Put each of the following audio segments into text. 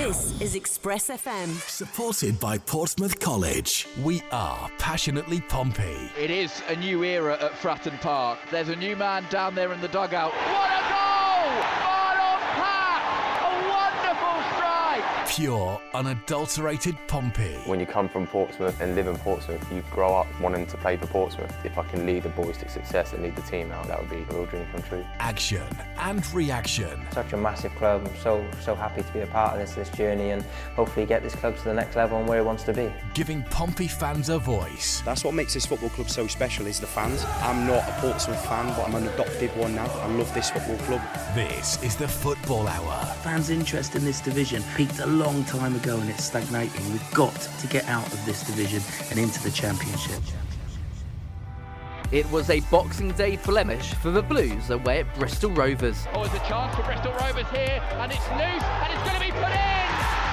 This is Express FM. Supported by Portsmouth College. We are passionately Pompey. It is a new era at Fratton Park. There's a new man down there in the dugout. What a goal! Pure, unadulterated Pompey. When you come from Portsmouth and live in Portsmouth, you grow up wanting to play for Portsmouth. If I can lead the boys to success and lead the team out, that would be a real dream come true. Action and reaction. Such a massive club. I'm so so happy to be a part of this this journey and hopefully get this club to the next level and where it wants to be. Giving Pompey fans a voice. That's what makes this football club so special is the fans. I'm not a Portsmouth fan, but I'm an adopted one now. I love this football club. This is the Football Hour. Fans' interest in this division peaked a long time ago and it's stagnating. We've got to get out of this division and into the Championship. It was a Boxing Day blemish for the Blues away at Bristol Rovers. Oh, there's a chance for Bristol Rovers here, and it's loose, and it's going to be put in!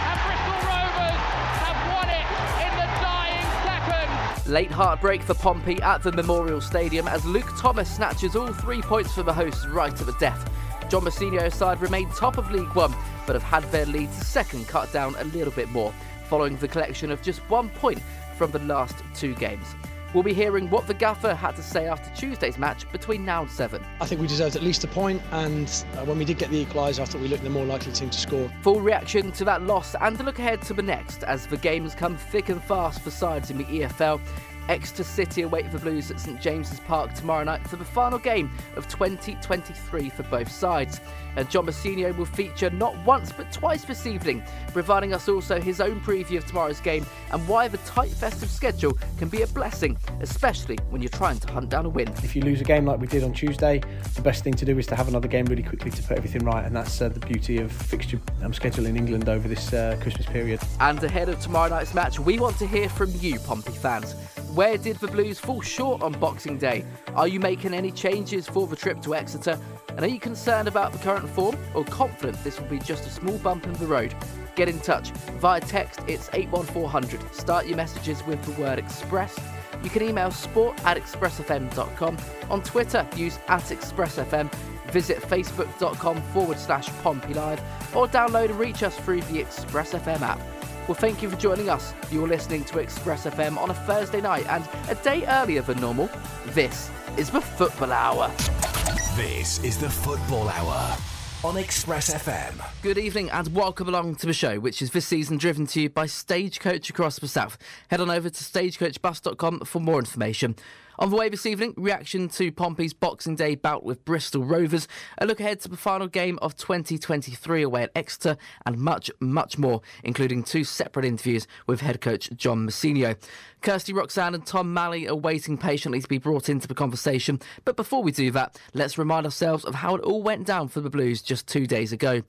And Bristol Rovers have won it in the dying second! Late heartbreak for Pompey at the Memorial Stadium as Luke Thomas snatches all three points for the hosts right at the death. John Mousinho's side remain top of League One, but have had their lead to second cut down a little bit more, following the collection of just one point from the last two games. We'll be hearing what the gaffer had to say after Tuesday's match between now and seven. I think we deserved at least a point, and uh, when we did get the equaliser, I thought we looked the more likely team to score. Full reaction to that loss and a look ahead to the next as the games come thick and fast for sides in the EFL. Exeter City await the Blues at St James's Park tomorrow night for the final game of 2023 for both sides. And John Mousinho will feature not once but twice this evening, providing us also his own preview of tomorrow's game and why the tight festive schedule can be a blessing, especially when you're trying to hunt down a win. If you lose a game like we did on Tuesday, the best thing to do is to have another game really quickly to put everything right, and that's uh, the beauty of fixture um, schedule in England over this uh, Christmas period. And ahead of tomorrow night's match, we want to hear from you, Pompey fans. Where did the Blues fall short on Boxing Day? Are you making any changes for the trip to Exeter? And are you concerned about the current form or confident this will be just a small bump in the road? Get in touch via text, it's 81400. Start your messages with the word express. You can email sport at expressfm.com. On Twitter, use at expressfm. Visit facebook.com forward slash Pompey Live or download and reach us through the Express FM app. Well, thank you for joining us. You're listening to Express FM on a Thursday night and a day earlier than normal. This is the Football Hour. This is the Football Hour on Express FM. Good evening and welcome along to the show, which is this season driven to you by Stagecoach across the South. Head on over to stagecoachbus.com for more information. On the way this evening, reaction to Pompey's Boxing Day bout with Bristol Rovers, a look ahead to the final game of 2023 away at Exeter, and much, much more, including two separate interviews with head coach John Mousinho. Kirsty Roxanne and Tom Malley are waiting patiently to be brought into the conversation. But before we do that, let's remind ourselves of how it all went down for the Blues just two days ago.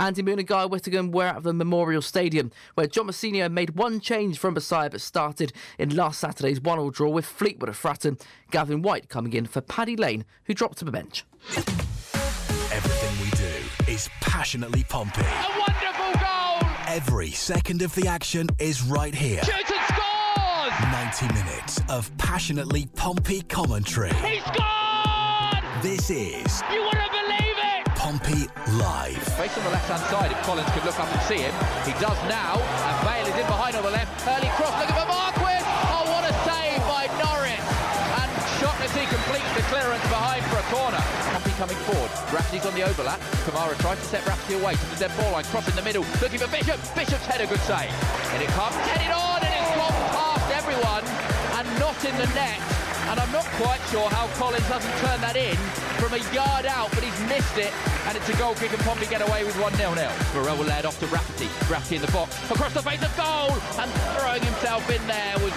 Andy Moon and Guy Whittingham were at the Memorial Stadium, where John Mousinho made one change from beside but started in last Saturday's one-all draw with Fleetwood of Fratton, Gavin White coming in for Paddy Lane, who dropped to the bench. Everything we do is passionately Pompey. A wonderful goal! Every second of the action is right here. Shoots and scores! 90 minutes of passionately Pompey commentary. He scored! This is You wouldn't believe it! Pompey Live. Face on the left-hand side, if Collins could look up and see him. He does now, and Bale is in behind on the left. Early cross, looking for Marquis! Oh, what a save by Norris! And Shaughnessy completes the clearance behind for a corner. Pompey coming forward. Rafferty's on the overlap. Kamara tries to set Rafferty away to the dead ball line. Cross in the middle, looking for Bishop. Bishop's head a good save. And it comes, headed on, and it's gone past everyone, and not in the net. And I'm not quite sure how Collins hasn't turned that in from a yard out, but he's missed it. And it's a goal kick and Pompey get away with 1 0 0. Burrell will lay off to Rafferty. Rafferty in the box, across the face of goal, and throwing himself in there was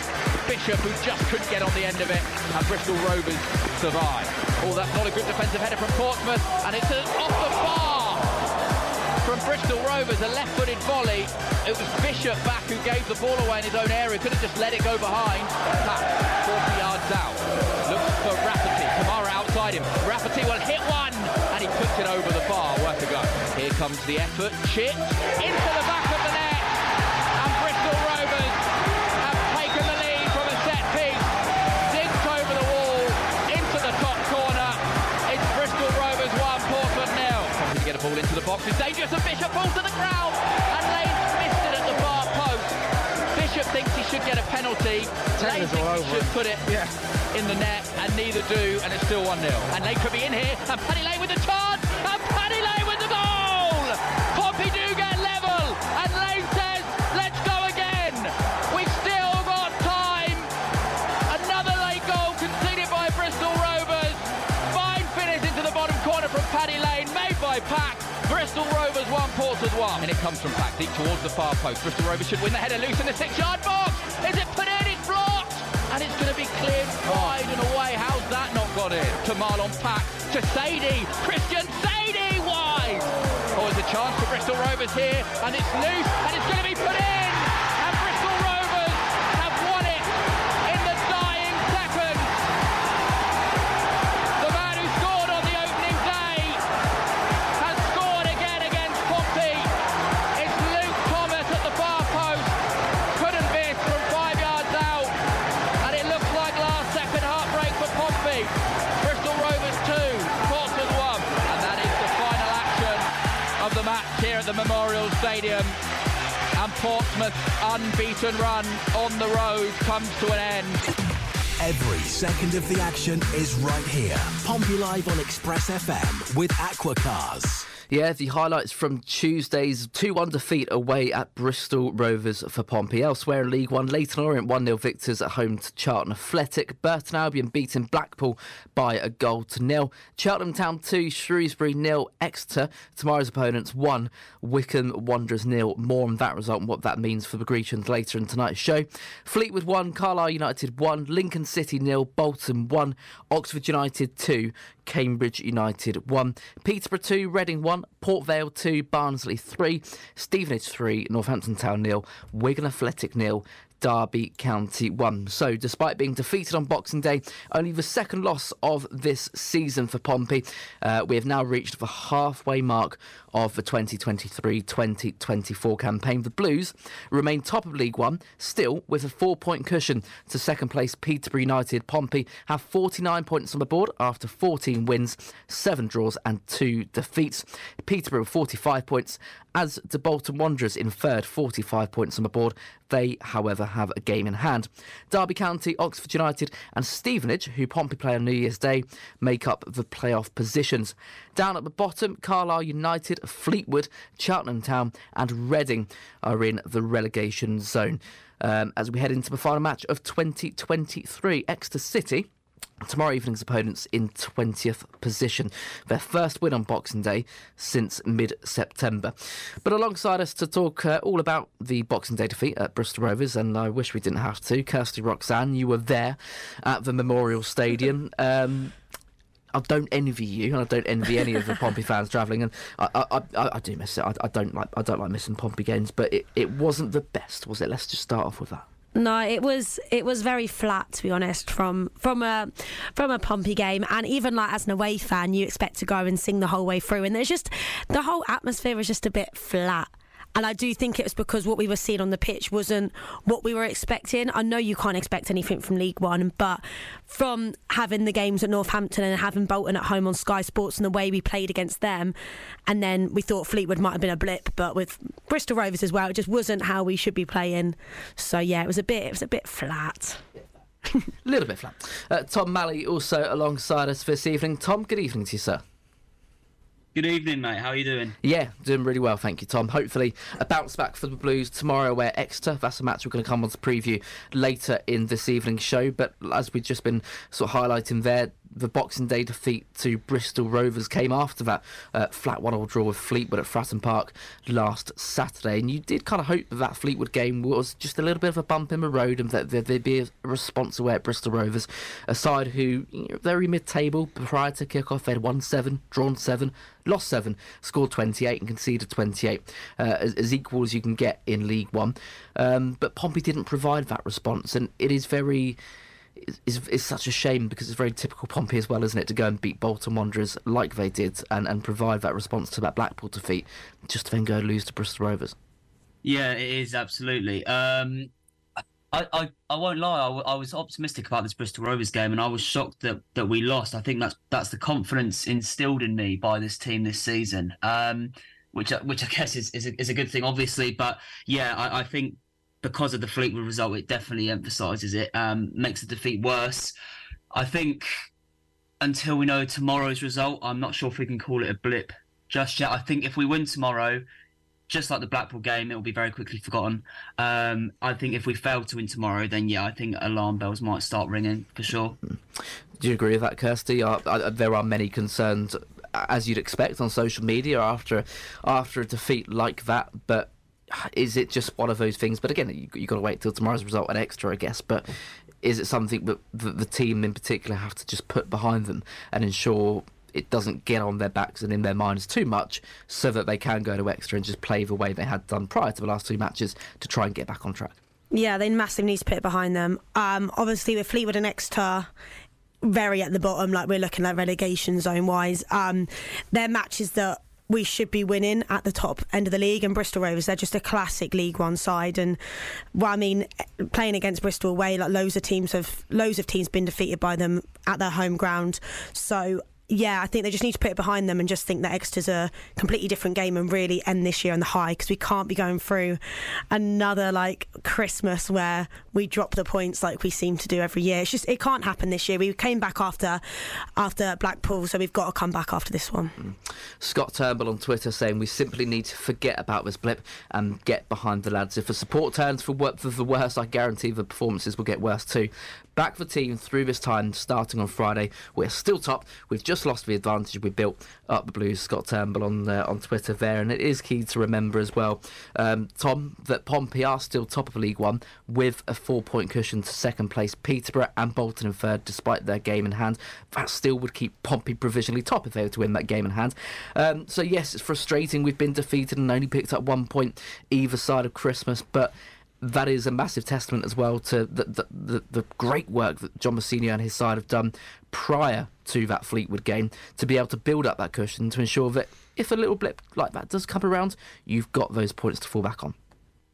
Bishop, who just couldn't get on the end of it. And Bristol Rovers survive. Oh, that's not a good defensive header from Portsmouth, and it's off the bar from Bristol Rovers, a left-footed volley. It was Bishop back who gave the ball away in his own area. Could have just let it go behind. Tap 40 yards out. Outside him. Rafferty will hit one, and he puts it over the bar. Worth a go. Here comes the effort. Chip into the back of the net, and Bristol Rovers have taken the lead from a set piece. Dinked over the wall into the top corner. It's Bristol Rovers one, Portsmouth nil. Pompey to get a ball into the box. It's dangerous, and Bishop falls to the ground, and lays they think he should put it yeah. in the net, and neither do, and it's still 1 0. And they could be in here, and Paddy Lane with the chance, and Paddy Lane with the goal! Pompey do get level, and Lane says, let's go again. We've still got time. Another late goal conceded by Bristol Rovers. Fine finish into the bottom corner from Paddy Lane, made by Pack. Bristol Rovers one, Porters one. And it comes from Pack deep towards the far post. Bristol Rovers should win the header loose in the six-yard box. Wide and away. How's that not got in? To Marlon Pack. To Saydee. Christian Saydee wide. Oh, there's a chance for Bristol Rovers here. And it's loose. And it's going to be put in. And Portsmouth's unbeaten run on the road comes to an end. Every second of the action is right here. Pompey Live on Express FM with Aquacars. Yeah, the highlights from Tuesday's 2 1 defeat away at Bristol Rovers for Pompey. Elsewhere in League One, Leyton Orient 1 0 victors at home to Charlton Athletic. Burton Albion beating Blackpool by a goal to nil. Cheltenham Town 2, Shrewsbury nil. Exeter, tomorrow's opponents 1, Wycombe Wanderers nil. More on that result and what that means for the Grecians later in tonight's show. Fleetwood 1, Carlisle United 1, Lincoln City nil, Bolton 1, Oxford United 2, Cambridge United 1, Peterborough 2, Reading 1, Port Vale 2, Barnsley 3, Stevenage 3, Northampton Town nil, Wigan Athletic nil, Derby County 1. So, despite being defeated on Boxing Day, only the second loss of this season for Pompey, uh, we have now reached the halfway mark of the 2023 2024 campaign. The Blues remain top of League One, still with a four point cushion to second place Peterborough United. Pompey have 49 points on the board after 14 wins, 7 draws, and 2 defeats. Peterborough 45 points, as the Bolton Wanderers in third, 45 points on the board. They, however, have a game in hand. Derby County, Oxford United, and Stevenage, who Pompey play on New Year's Day, make up the playoff positions. Down at the bottom, Carlisle United, Fleetwood, Cheltenham Town, and Reading are in the relegation zone. Um, as we head into the final match of 2023, Exeter City tomorrow evening's opponents in 20th position. Their first win on Boxing Day since mid September. But alongside us to talk uh, all about the Boxing Day defeat at Bristol Rovers, and I wish we didn't have to, Kirsty Roxanne, you were there at the Memorial Stadium. Um, I don't envy you, and I don't envy any of the Pompey fans travelling. And I, I, I, I, do miss it. I, I, don't like, I don't like missing Pompey games, but it, it wasn't the best, was it? Let's just start off with that. No, it was it was very flat to be honest from from a from a Pompey game, and even like as an away fan, you expect to go and sing the whole way through, and there's just the whole atmosphere was just a bit flat. And I do think it was because what we were seeing on the pitch wasn't what we were expecting. I know you can't expect anything from League One, but from having the games at Northampton and having Bolton at home on Sky Sports and the way we played against them, and then we thought Fleetwood might have been a blip, but with Bristol Rovers as well, it just wasn't how we should be playing. So yeah, it was a bit it was a bit flat. a little bit flat. Uh, Tom Malley also alongside us this evening. Tom, good evening to you, sir. Good evening, mate. How are you doing? Yeah, doing really well, thank you, Tom. Hopefully, a bounce back for the Blues tomorrow, where Exeter. That's a match we're going to come on to preview later in this evening's show. But as we've just been sort of highlighting there, the Boxing Day defeat to Bristol Rovers came after that uh, flat one-all draw with Fleetwood at Fratton Park last Saturday, and you did kind of hope that that Fleetwood game was just a little bit of a bump in the road, and that there'd be a response away at Bristol Rovers, a side who you know, very mid-table prior to kick-off. They'd won seven, drawn seven, lost seven, scored 28, and conceded 28, uh, as, as, equal as you can get in League One. Um, but Pompey didn't provide that response, and it is very is, is such a shame because it's very typical Pompey as well, isn't it, to go and beat Bolton Wanderers like they did and, and provide that response to that Blackpool defeat, just to then go lose to Bristol Rovers. Yeah, it is absolutely. Um, I, I, I won't lie. I, I was optimistic about this Bristol Rovers game, and I was shocked that, that we lost. I think that's that's the confidence instilled in me by this team this season, um, which which I guess is is a, is a good thing, obviously. But yeah, I, I think because of the Fleetwood result, it definitely emphasises it, um, makes the defeat worse. I think until we know tomorrow's result, I'm not sure if we can call it a blip just yet. I think if we win tomorrow, just like the Blackpool game, it will be very quickly forgotten. Um, I think if we fail to win tomorrow, then yeah, I think alarm bells might start ringing for sure. Do you agree with that, Kirsty? Are, are, there are many concerns, as you'd expect, on social media after after a defeat like that. But is it just one of those things? But again, you, have got to wait till tomorrow's result and Exeter, I guess. But is it something that the, the team in particular have to just put behind them and ensure it doesn't get on their backs and in their minds too much so that they can go to Exeter and just play the way they had done prior to the last two matches to try and get back on track. Yeah, they massively need to put it behind them. Um, obviously, with Fleetwood and Exeter very at the bottom, like we're looking at relegation zone wise, um, they're matches that we should be winning at the top end of the league. And Bristol Rovers, they're just a classic League One side. And well, I mean, playing against Bristol away, like loads of teams have loads of teams been defeated by them at their home ground. So yeah, I think they just need to put it behind them and just think that Exeter's a completely different game and really end this year on the high because we can't be going through another like Christmas where we drop the points like we seem to do every year. It's just it can't happen this year. We came back after after Blackpool, so we've got to come back after this one. Mm. Scott Turnbull on Twitter saying we simply need to forget about this blip and get behind the lads. If the support turns for, for the worst, I guarantee the performances will get worse too back the team through this time, starting on Friday. We're still top. We've just lost the advantage we built up the Blues. Scott Turnbull on uh, on Twitter there, and it is key to remember as well, um, Tom, that Pompey are still top of League One with a four-point cushion to second place. Peterborough and Bolton in third, despite their game in hand. That still would keep Pompey provisionally top if they were to win that game in hand. Um, so yes, it's frustrating. We've been defeated and only picked up one point either side of Christmas, but that is a massive testament as well to the, the, the, the, great work that John Mousinho and his side have done prior to that Fleetwood game to be able to build up that cushion to ensure that if a little blip like that does come around, you've got those points to fall back on.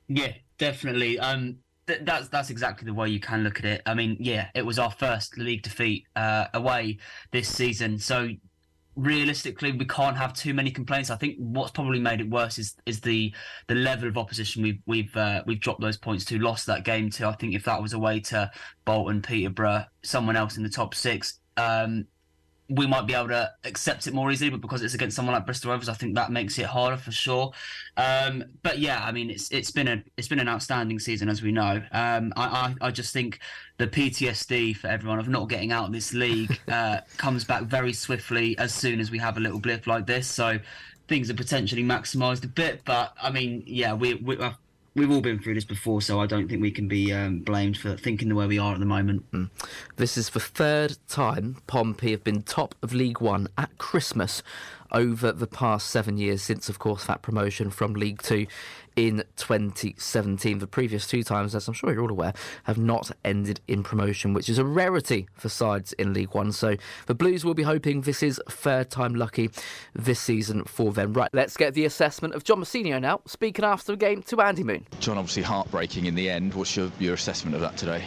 Yeah, definitely. Um, th- that's that's exactly the way you can look at it. I mean, yeah, it was our first league defeat uh, away this season, so realistically we can't have too many complaints. I think what's probably made it worse is is the the level of opposition we've we've uh, we've dropped those points to, lost that game to. I think if that was a way to Bolton, Peterborough, someone else in the top six, um, we might be able to accept it more easily, but because it's against someone like Bristol Rovers, I think that makes it harder for sure. Um, but yeah, I mean, it's it's been a it's been an outstanding season as we know. Um, I, I, I just think the PTSD for everyone of not getting out of this league uh, comes back very swiftly as soon as we have a little blip like this. So things are potentially maximised a bit, but I mean, yeah, we we we've all been through this before, so I don't think we can be um, blamed for thinking the way we are at the moment. Mm. This is the third time Pompey have been top of League One at Christmas over the past seven years since, of course, that promotion from League Two in 2017. The previous two times, as I'm sure you're all aware, have not ended in promotion, which is a rarity for sides in League One. So the Blues will be hoping this is third time lucky this season for them. Right, let's get the assessment of John Mousinho now, speaking after the game to Andy Moon. John, obviously heartbreaking in the end. What's your, your assessment of that today?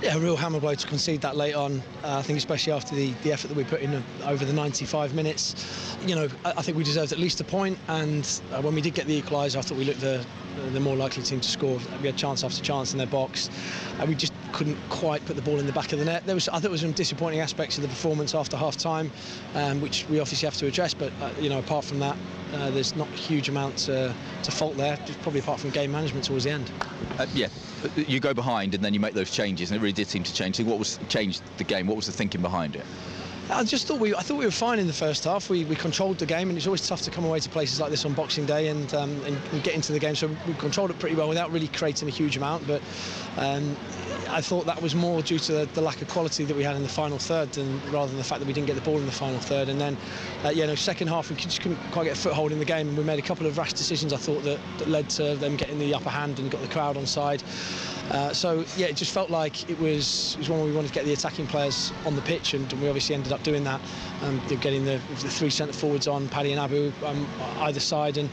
Yeah, a real hammer blow to concede that late on. Uh, I think especially after the, the effort that we put in over the 95 minutes. You know, I, I think we deserved at least a point, and uh, when we did get the equaliser, I thought we looked the the more likely team to score. We had chance after chance in their box. and we just couldn't quite put the ball in the back of the net. There was, I thought, there was some disappointing aspects of the performance after half time, um, which we obviously have to address. But uh, you know, apart from that, uh, there's not a huge amount to, to fault there. Just probably apart from game management towards the end. Uh, yeah, you go behind and then you make those changes, and it really did seem to change. So what was changed the game? What was the thinking behind it? I just thought we I thought we were fine in the first half. We, we controlled the game, and it's always tough to come away to places like this on Boxing Day and, um, and get into the game. So we controlled it pretty well without really creating a huge amount. But um, I thought that was more due to the, the, lack of quality that we had in the final third, than rather than the fact that we didn't get the ball in the final third. And then, uh, yeah, no, second half we just couldn't quite get a foothold in the game, and we made a couple of rash decisions. I thought that, that led to them getting the upper hand and got the crowd on side. Uh, so yeah, it just felt like it was it was one where we wanted to get the attacking players on the pitch, and, and we obviously ended up doing that. Um, getting the, the three centre forwards on, Paddy and Abu um, either side, and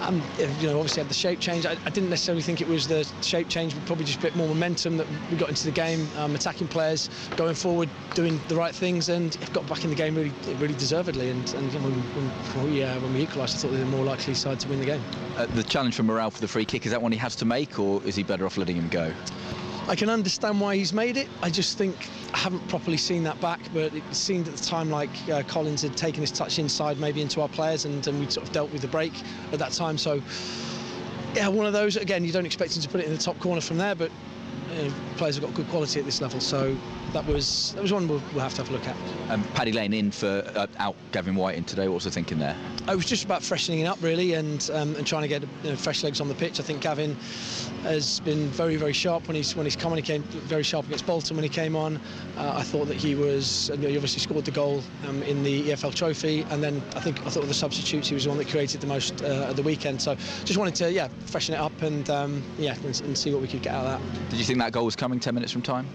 um, you know obviously had the shape change. I, I, didn't necessarily think it was the shape change, but probably just a bit more momentum that we got into the game, um, attacking players, going forward, doing the right things, and got back in the game really, really deservedly. And, and when, when, we, uh, when we equalised, I thought they were the more likely side to win the game. Uh, the challenge for Morrell for the free kick is that one he has to make, or is he better off letting him go? I can understand why he's made it. I just think I haven't properly seen that back, but it seemed at the time like uh, Collins had taken his touch inside, maybe into our players, and, and we sort of dealt with the break at that time. So, yeah, one of those. Again, you don't expect him to put it in the top corner from there, but know, players have got good quality at this level, so that was that was one we'll, we'll have to have a look at. Um, Paddy Lane in for uh, out Gavin White in today. What was the thinking there? I was just about freshening it up really, and um, and trying to get you know, fresh legs on the pitch. I think Gavin has been very very sharp when he's when he's come on. He came very sharp against Bolton when he came on. Uh, I thought that he was. You know, he obviously scored the goal um, in the EFL Trophy, and then I think I thought of the substitutes he was the one that created the most uh, at the weekend. So just wanted to yeah freshen it up and um, yeah and, and see what we could get out of that. Did you think that goal was coming 10 minutes from time?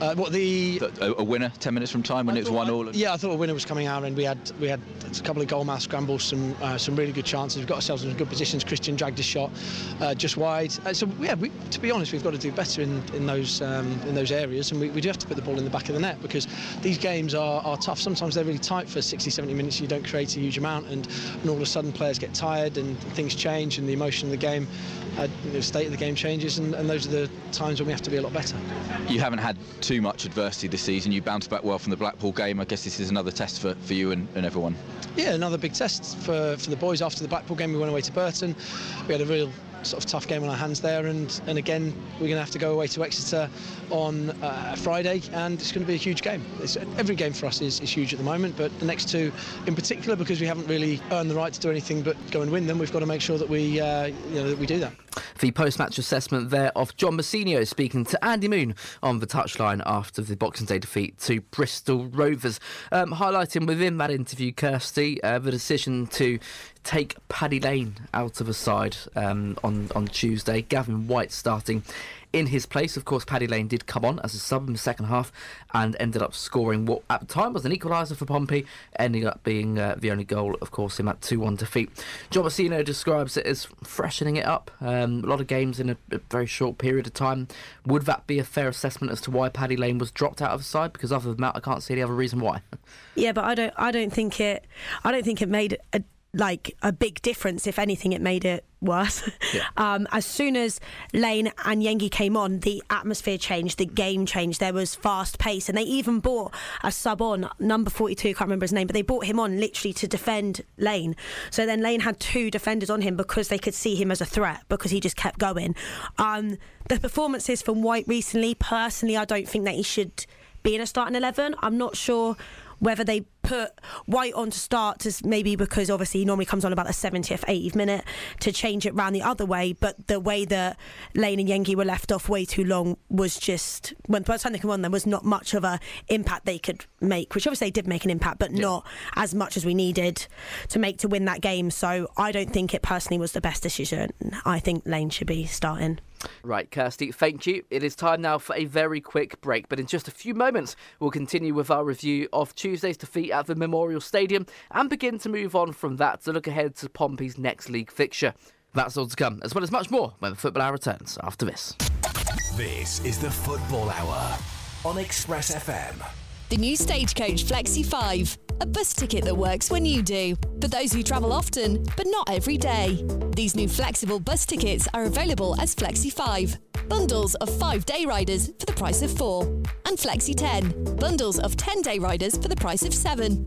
Uh, what the a, a, winner 10 minutes from time when I it was one all? Yeah, I thought a winner was coming out, and we had we had a couple of goal mouth scrambles, some uh, some really good chances. We've got ourselves in good positions. Christian dragged his shot uh, just wide. Uh, so yeah, we, to be honest, we've got to do better in in those um, in those areas, and we, we do have to put the ball in the back of the net because these games are, are tough. Sometimes they're really tight for 60, 70 minutes. You don't create a huge amount, and, and all of a sudden players get tired and things change, and the emotion of the game, uh, the state of the game changes, and, and those are the times when we have to be a lot better. You haven't had too much adversity this season. You bounced back well from the Blackpool game. I guess this is another test for, for you and, and everyone. Yeah, another big test for, for the boys. After the Blackpool game, we went away to Burton. We had a real sort of tough game on our hands there and and again we're going to have to go away to Exeter on uh, Friday and it's going to be a huge game it's, every game for us is, is huge at the moment but the next two in particular because we haven't really earned the right to do anything but go and win them we've got to make sure that we uh, you know that we do that the post-match assessment there of John Mousinho speaking to Andy Moon on the touchline after the Boxing Day defeat to Bristol Rovers. Um, highlighting within that interview, Kirsty, uh, the decision to take Paddy Lane out of the side um, on, on Tuesday. Gavin White starting in his place. Of course, Paddy Lane did come on as a sub in the second half and ended up scoring what at the time was an equaliser for Pompey, ending up being uh, the only goal, of course, in that 2 1 defeat. John Mousinho describes it as freshening it up. Um, a lot of games in a, a, very short period of time. Would that be a fair assessment as to why Paddy Lane was dropped out of the side? Because other than that, I can't see any other reason why. Yeah, but I don't. I don't think it. I don't think it made a like a big difference. If anything, it made it worse. Yeah. Um, as soon as Lane and Yengi came on, the atmosphere changed, the game changed. There was fast pace, and they even bought a sub on number forty-two. Can't remember his name, but they brought him on literally to defend Lane. So then Lane had two defenders on him because they could see him as a threat because he just kept going. Um, the performances from White recently, personally, I don't think that he should be in a starting eleven. I'm not sure whether they put White on to start to maybe because obviously he normally comes on about the 70th, 80th minute to change it round the other way. But the way that Lane and Yengi were left off way too long was just when by the time they came on, there was not much of a impact they could make, which obviously they did make an impact, but yeah. not as much as we needed to make to win that game. So I don't think it personally was the best decision. I think Lane should be starting. Right, Kirsty, thank you. It is time now for a very quick break, but in just a few moments, we'll continue with our review of Tuesday's defeat at the Memorial Stadium and begin to move on from that to look ahead to Pompey's next league fixture. That's all to come, as well as much more when the Football Hour returns after this. This is the Football Hour on Express FM. The new Stagecoach Flexi 5, a bus ticket that works when you do, for those who travel often, but not every day. These new flexible bus tickets are available as Flexi 5, bundles of 5 day riders for the price of 4, and Flexi 10, bundles of 10 day riders for the price of 7.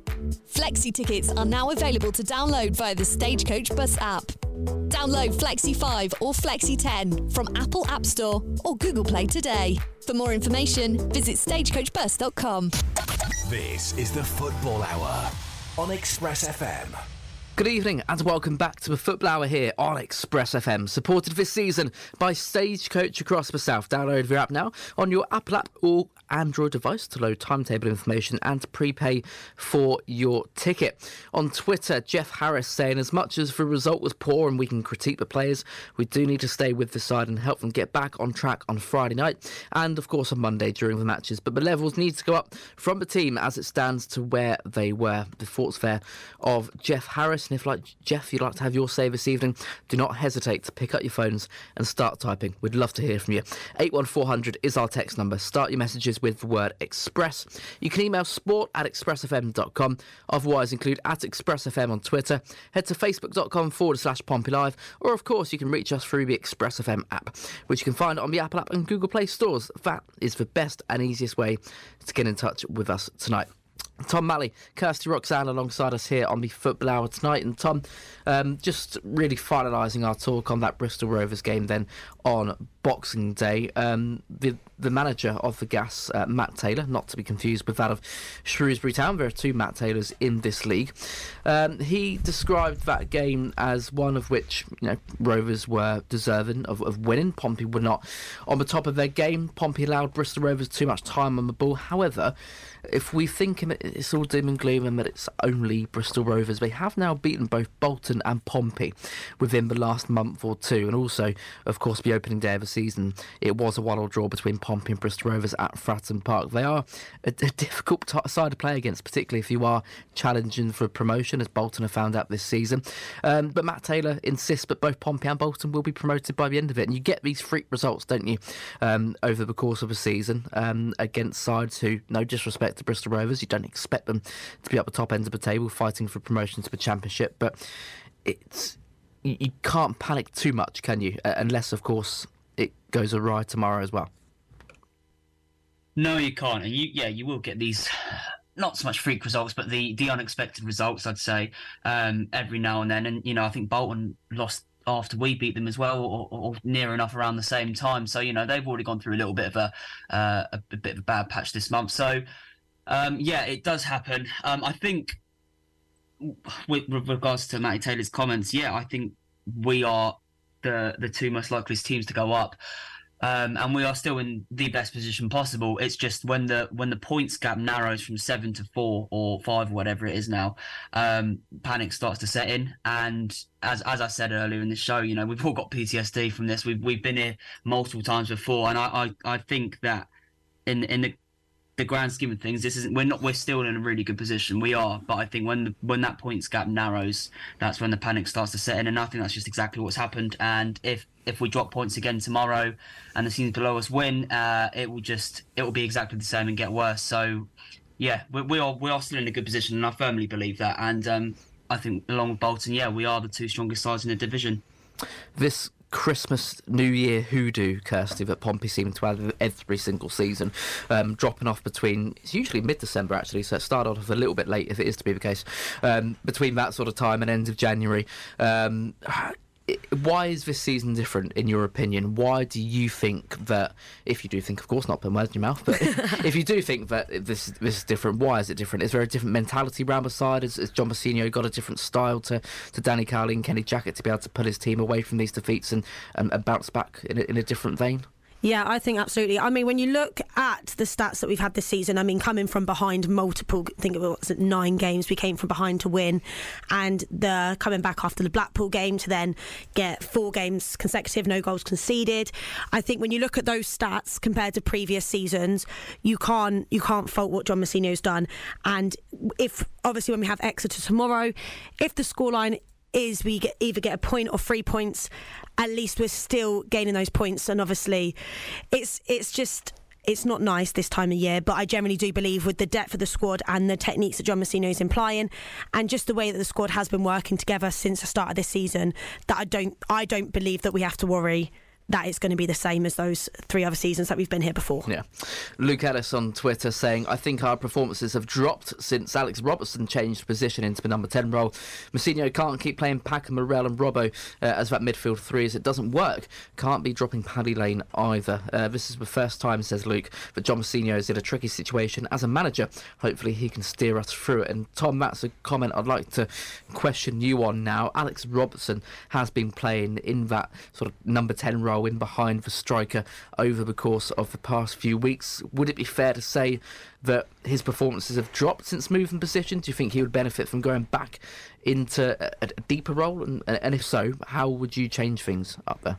Flexi tickets are now available to download via the Stagecoach Bus app. Download Flexi 5 or Flexi 10 from Apple App Store or Google Play today. For more information, visit stagecoachbus.com. This is the Football Hour on Express FM. Good evening and welcome back to the football hour here on Express FM, supported this season by Stagecoach across the south. Download the app now on your Apple app or Android device to load timetable information and to prepay for your ticket. On Twitter, Jeff Harris saying, as much as the result was poor and we can critique the players, we do need to stay with the side and help them get back on track on Friday night and, of course, on Monday during the matches. But the levels need to go up from the team as it stands to where they were. The thoughts there of Jeff Harris. And if, like Jeff, you'd like to have your say this evening, do not hesitate to pick up your phones and start typing. We'd love to hear from you. 81400 is our text number. Start your messages with the word express. You can email sport at expressfm.com. Otherwise, include at expressfm on Twitter. Head to facebook.com forward slash Pompey Live. Or, of course, you can reach us through the Express FM app, which you can find on the Apple app and Google Play stores. That is the best and easiest way to get in touch with us tonight. Tom Malley, Kirsty Roxanne alongside us here on the Football Hour tonight. And Tom, um, just really finalising our talk on that Bristol Rovers game then on Boxing Day. Um, the the manager of the Gas, uh, Matt Taylor, not to be confused with that of Shrewsbury Town. There are two Matt Taylors in this league. Um, he described that game as one of which you know Rovers were deserving of, of winning. Pompey were not on the top of their game. Pompey allowed Bristol Rovers too much time on the ball. However, if we think it's all doom and gloom and that it's only Bristol Rovers, they have now beaten both Bolton and Pompey within the last month or two. And also, of course, the opening day of the season, it was a one-all draw between Pompey and Bristol Rovers at Fratton Park. They are a, a difficult t- side to play against, particularly if you are challenging for promotion, as Bolton have found out this season. Um, but Matt Taylor insists that both Pompey and Bolton will be promoted by the end of it. And you get these freak results, don't you, um, over the course of a season um, against sides who, no disrespect to Bristol Rovers, you don't expect them to be up the top end of the table fighting for promotion to the Championship. But it's you, you can't panic too much, can you? Uh, unless, of course, it goes awry tomorrow as well. No, you can't, and you yeah, you will get these not so much freak results, but the the unexpected results. I'd say um, every now and then, and you know, I think Bolton lost after we beat them as well, or, or, near enough around the same time. So you know, they've already gone through a little bit of a uh, a, a, bit of a bad patch this month. So um, yeah, it does happen. Um, I think with, with regards to Matty Taylor's comments, yeah, I think we are the the two most likely teams to go up. Um, and we are still in the best position possible. It's just when the when the points gap narrows from seven to four or five, or whatever it is now, um, panic starts to set in. And as as I said earlier in the show, you know we've all got PTSD from this. We've we've been here multiple times before, and I I, I think that in in the the grand scheme of things, this isn't. We're not. We're still in a really good position. We are, but I think when the, when that points gap narrows, that's when the panic starts to set in, and I think that's just exactly what's happened. And if if we drop points again tomorrow, and the teams below us win, uh, it will just it will be exactly the same and get worse. So, yeah, we, we are we are still in a good position, and I firmly believe that. And um, I think along with Bolton, yeah, we are the two strongest sides in the division. This Christmas, New Year hoodoo, Kirsty, that Pompey seem to have every single season, um, dropping off between, it's usually mid December actually, so it started off a little bit late if it is to be the case, um, between that sort of time and end of January. Um, why is this season different in your opinion? Why do you think that, if you do think, of course, not putting words in your mouth, but if you do think that this this is different, why is it different? Is there a different mentality around the side? Has, has John Mousinho got a different style to, to Danny Cowley and Kenny Jackett to be able to pull his team away from these defeats and, and, and bounce back in a, in a different vein? Yeah, I think absolutely. I mean, when you look at the stats that we've had this season, I mean, coming from behind multiple, I think it was nine games, we came from behind to win, and the coming back after the Blackpool game to then get four games consecutive, no goals conceded. I think when you look at those stats compared to previous seasons, you can't you can't fault what John Mousinho's done. And if obviously when we have Exeter tomorrow, if the scoreline is we get, either get a point or three points, at least we're still gaining those points. And obviously, it's it's just it's not nice this time of year, but I generally do believe with the depth of the squad and the techniques that John Mousinho is implying, and just the way that the squad has been working together since the start of this season, that I don't I don't believe that we have to worry that it's going to be the same as those three other seasons that we've been here before. Yeah. Luke Ellis on Twitter saying, I think our performances have dropped since Alex Robertson changed position into the number 10 role. Mousinho can't keep playing Packer, Morrell and Robbo uh, as that midfield three as it doesn't work. Can't be dropping Paddy Lane either. Uh, this is the first time, says Luke, that John Mousinho is in a tricky situation as a manager. Hopefully he can steer us through it. And Tom, that's a comment I'd like to question you on now. Alex Robertson has been playing in that sort of number 10 role in behind the striker over the course of the past few weeks. Would it be fair to say that his performances have dropped since moving position? Do you think he would benefit from going back into a, a deeper role? And, and if so, how would you change things up there?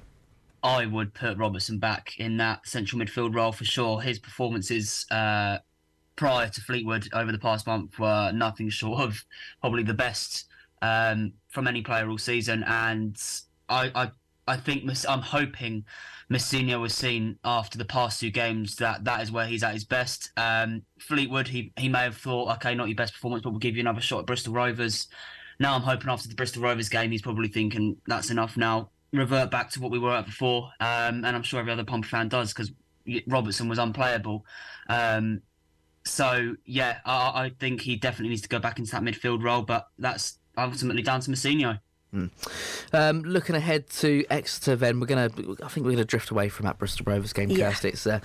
I would put Robertson back in that central midfield role for sure. His performances uh, prior to Fleetwood over the past month were nothing short of probably the best um, from any player all season, and I, I I think I'm hoping Mousinho was seen after the past two games that that is where he's at his best. Um, Fleetwood, he he may have thought, okay, not your best performance, but we'll give you another shot at Bristol Rovers. Now I'm hoping after the Bristol Rovers game, he's probably thinking that's enough now. Revert back to what we were at before, um, and I'm sure every other Pompey fan does because Robertson was unplayable. Um, so yeah, I, I think he definitely needs to go back into that midfield role, but that's ultimately down to Mousinho. Mm. Um, looking ahead to Exeter, then we're gonna. I think we're gonna drift away from that Bristol Rovers game. Yeah. Kirsty. It's uh,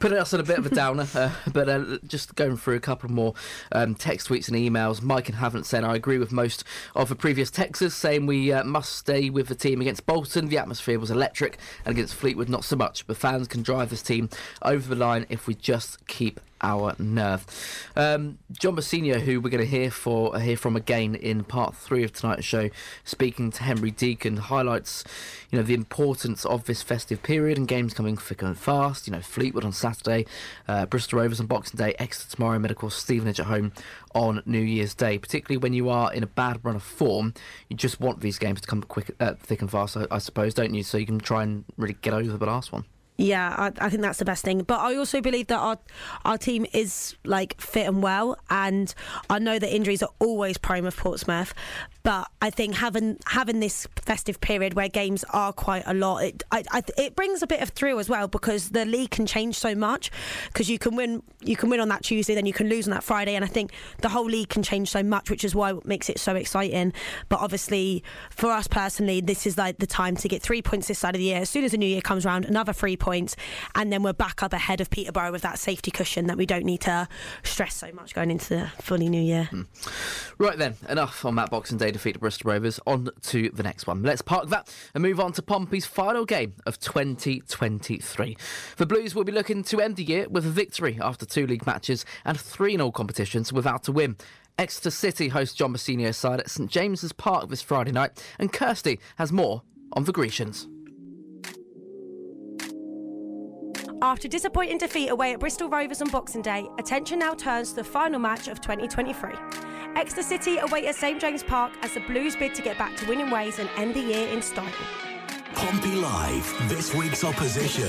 putting us on a bit of a downer, uh, but uh, just going through a couple more um, text tweets and emails. Mike and Havant said I agree with most of the previous texts, saying we uh, must stay with the team against Bolton. The atmosphere was electric, and against Fleetwood, not so much. But fans can drive this team over the line if we just keep our nerve. Um, John Mousinho, who we're going to hear for hear from again in part three of tonight's show, speaking to Henry Deacon, highlights you know the importance of this festive period and games coming thick and fast. You know Fleetwood on Saturday, uh, Bristol Rovers on Boxing Day, Exeter tomorrow, and of course Stevenage at home on New Year's Day. Particularly when you are in a bad run of form, you just want these games to come quick, uh, thick and fast, I, I suppose, don't you? So you can try and really get over the last one. Yeah, I, I, think that's the best thing. But I also believe that our our team is like fit and well, and I know that injuries are always prime of Portsmouth. But I think having having this festive period where games are quite a lot, it I, I, it brings a bit of thrill as well because the league can change so much. Because you can win you can win on that Tuesday, then you can lose on that Friday, and I think the whole league can change so much, which is why it makes it so exciting. But obviously, for us personally, this is like the time to get three points this side of the year. As soon as the new year comes around, another three points, and then we're back up ahead of Peterborough with that safety cushion that we don't need to stress so much going into the fully new year. Hmm. Right then, enough on that Boxing Day defeat to Bristol Rovers. On to the next one. Let's park that and move on to Pompey's final game of 2023. The Blues will be looking to end the year with a victory after two league matches and three in all competitions without a win. Exeter City host John Mousinho's side at St James's Park this Friday night, and Kirsty has more on the Grecians. After disappointing defeat away at Bristol Rovers on Boxing Day, attention now turns to the final match of 2023. Exeter City await at St James Park as the Blues bid to get back to winning ways and end the year in style. Pompey Live, this week's opposition.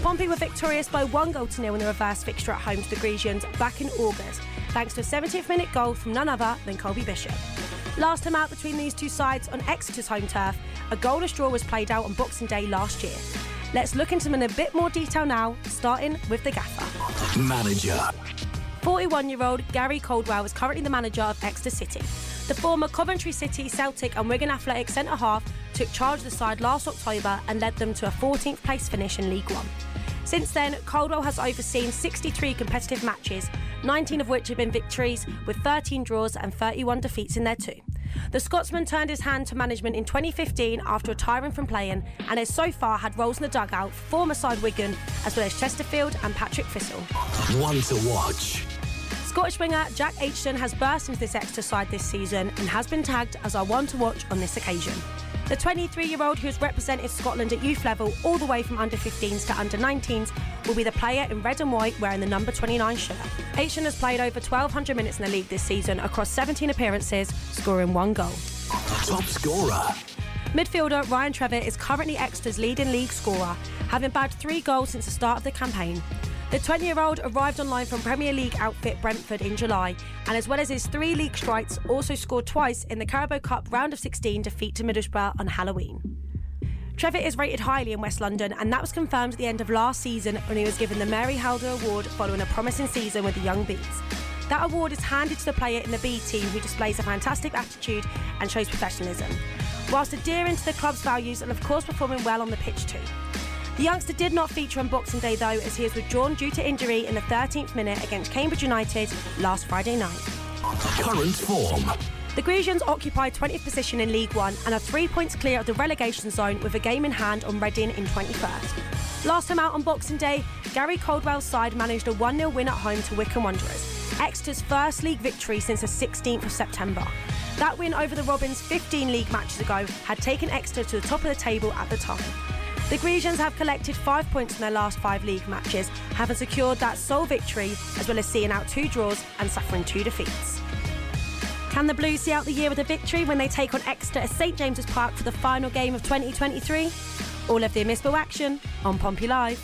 Pompey were victorious by one goal to nil in the reverse fixture at home to the Grecians back in August, thanks to a 70th minute goal from none other than Colby Bishop. Last time out between these two sides on Exeter's home turf, a goalless draw was played out on Boxing Day last year. Let's look into them in a bit more detail now, starting with the gaffer. Manager. 41 year old Gary Caldwell is currently the manager of Exeter City. The former Coventry City, Celtic, and Wigan Athletic centre half took charge of the side last October and led them to a 14th place finish in League One. Since then, Caldwell has overseen 63 competitive matches, 19 of which have been victories, with 13 draws and 31 defeats in there too. The Scotsman turned his hand to management in 2015 after retiring from playing and has so far had roles in the dugout, former side Wigan, as well as Chesterfield and Partick Thistle. One to watch. Scottish winger Jack Aitchison has burst into this Exeter side this season and has been tagged as our one to watch on this occasion. The 23 year old who has represented Scotland at youth level all the way from under 15s to under 19s will be the player in red and white wearing the number 29 shirt. Aitchison has played over 1,200 minutes in the league this season across 17 appearances, scoring one goal. Top scorer. Midfielder Ryan Trevitt is currently Exeter's leading league scorer, having bagged three goals since the start of the campaign. The 20 year old arrived on loan from Premier League outfit Brentford in July, and as well as his three league strikes, also scored twice in the Carabao Cup round of 16 defeat to Middlesbrough on Halloween. Trevitt is rated highly in West London, and that was confirmed at the end of last season when he was given the Mary Halder Award following a promising season with the Young Bees. That award is handed to the player in the B team who displays a fantastic attitude and shows professionalism, whilst adhering to the club's values and, of course, performing well on the pitch too. The youngster did not feature on Boxing Day though, as he was withdrawn due to injury in the 13th minute against Cambridge United last Friday night. Current form. The Grecians occupy 20th position in League One and are three points clear of the relegation zone with a game in hand on Reading in 21st. Last time out on Boxing Day, Gary Caldwell's side managed a 1 0 win at home to Wycombe Wanderers, Exeter's first league victory since the 16th of September. That win over the Robins 15 league matches ago had taken Exeter to the top of the table at the time. The Grecians have collected five points in their last five league matches, having secured that sole victory, as well as seeing out two draws and suffering two defeats. Can the Blues see out the year with a victory when they take on Exeter at St James's Park for the final game of 2023? All of the Amispel action on Pompey Live.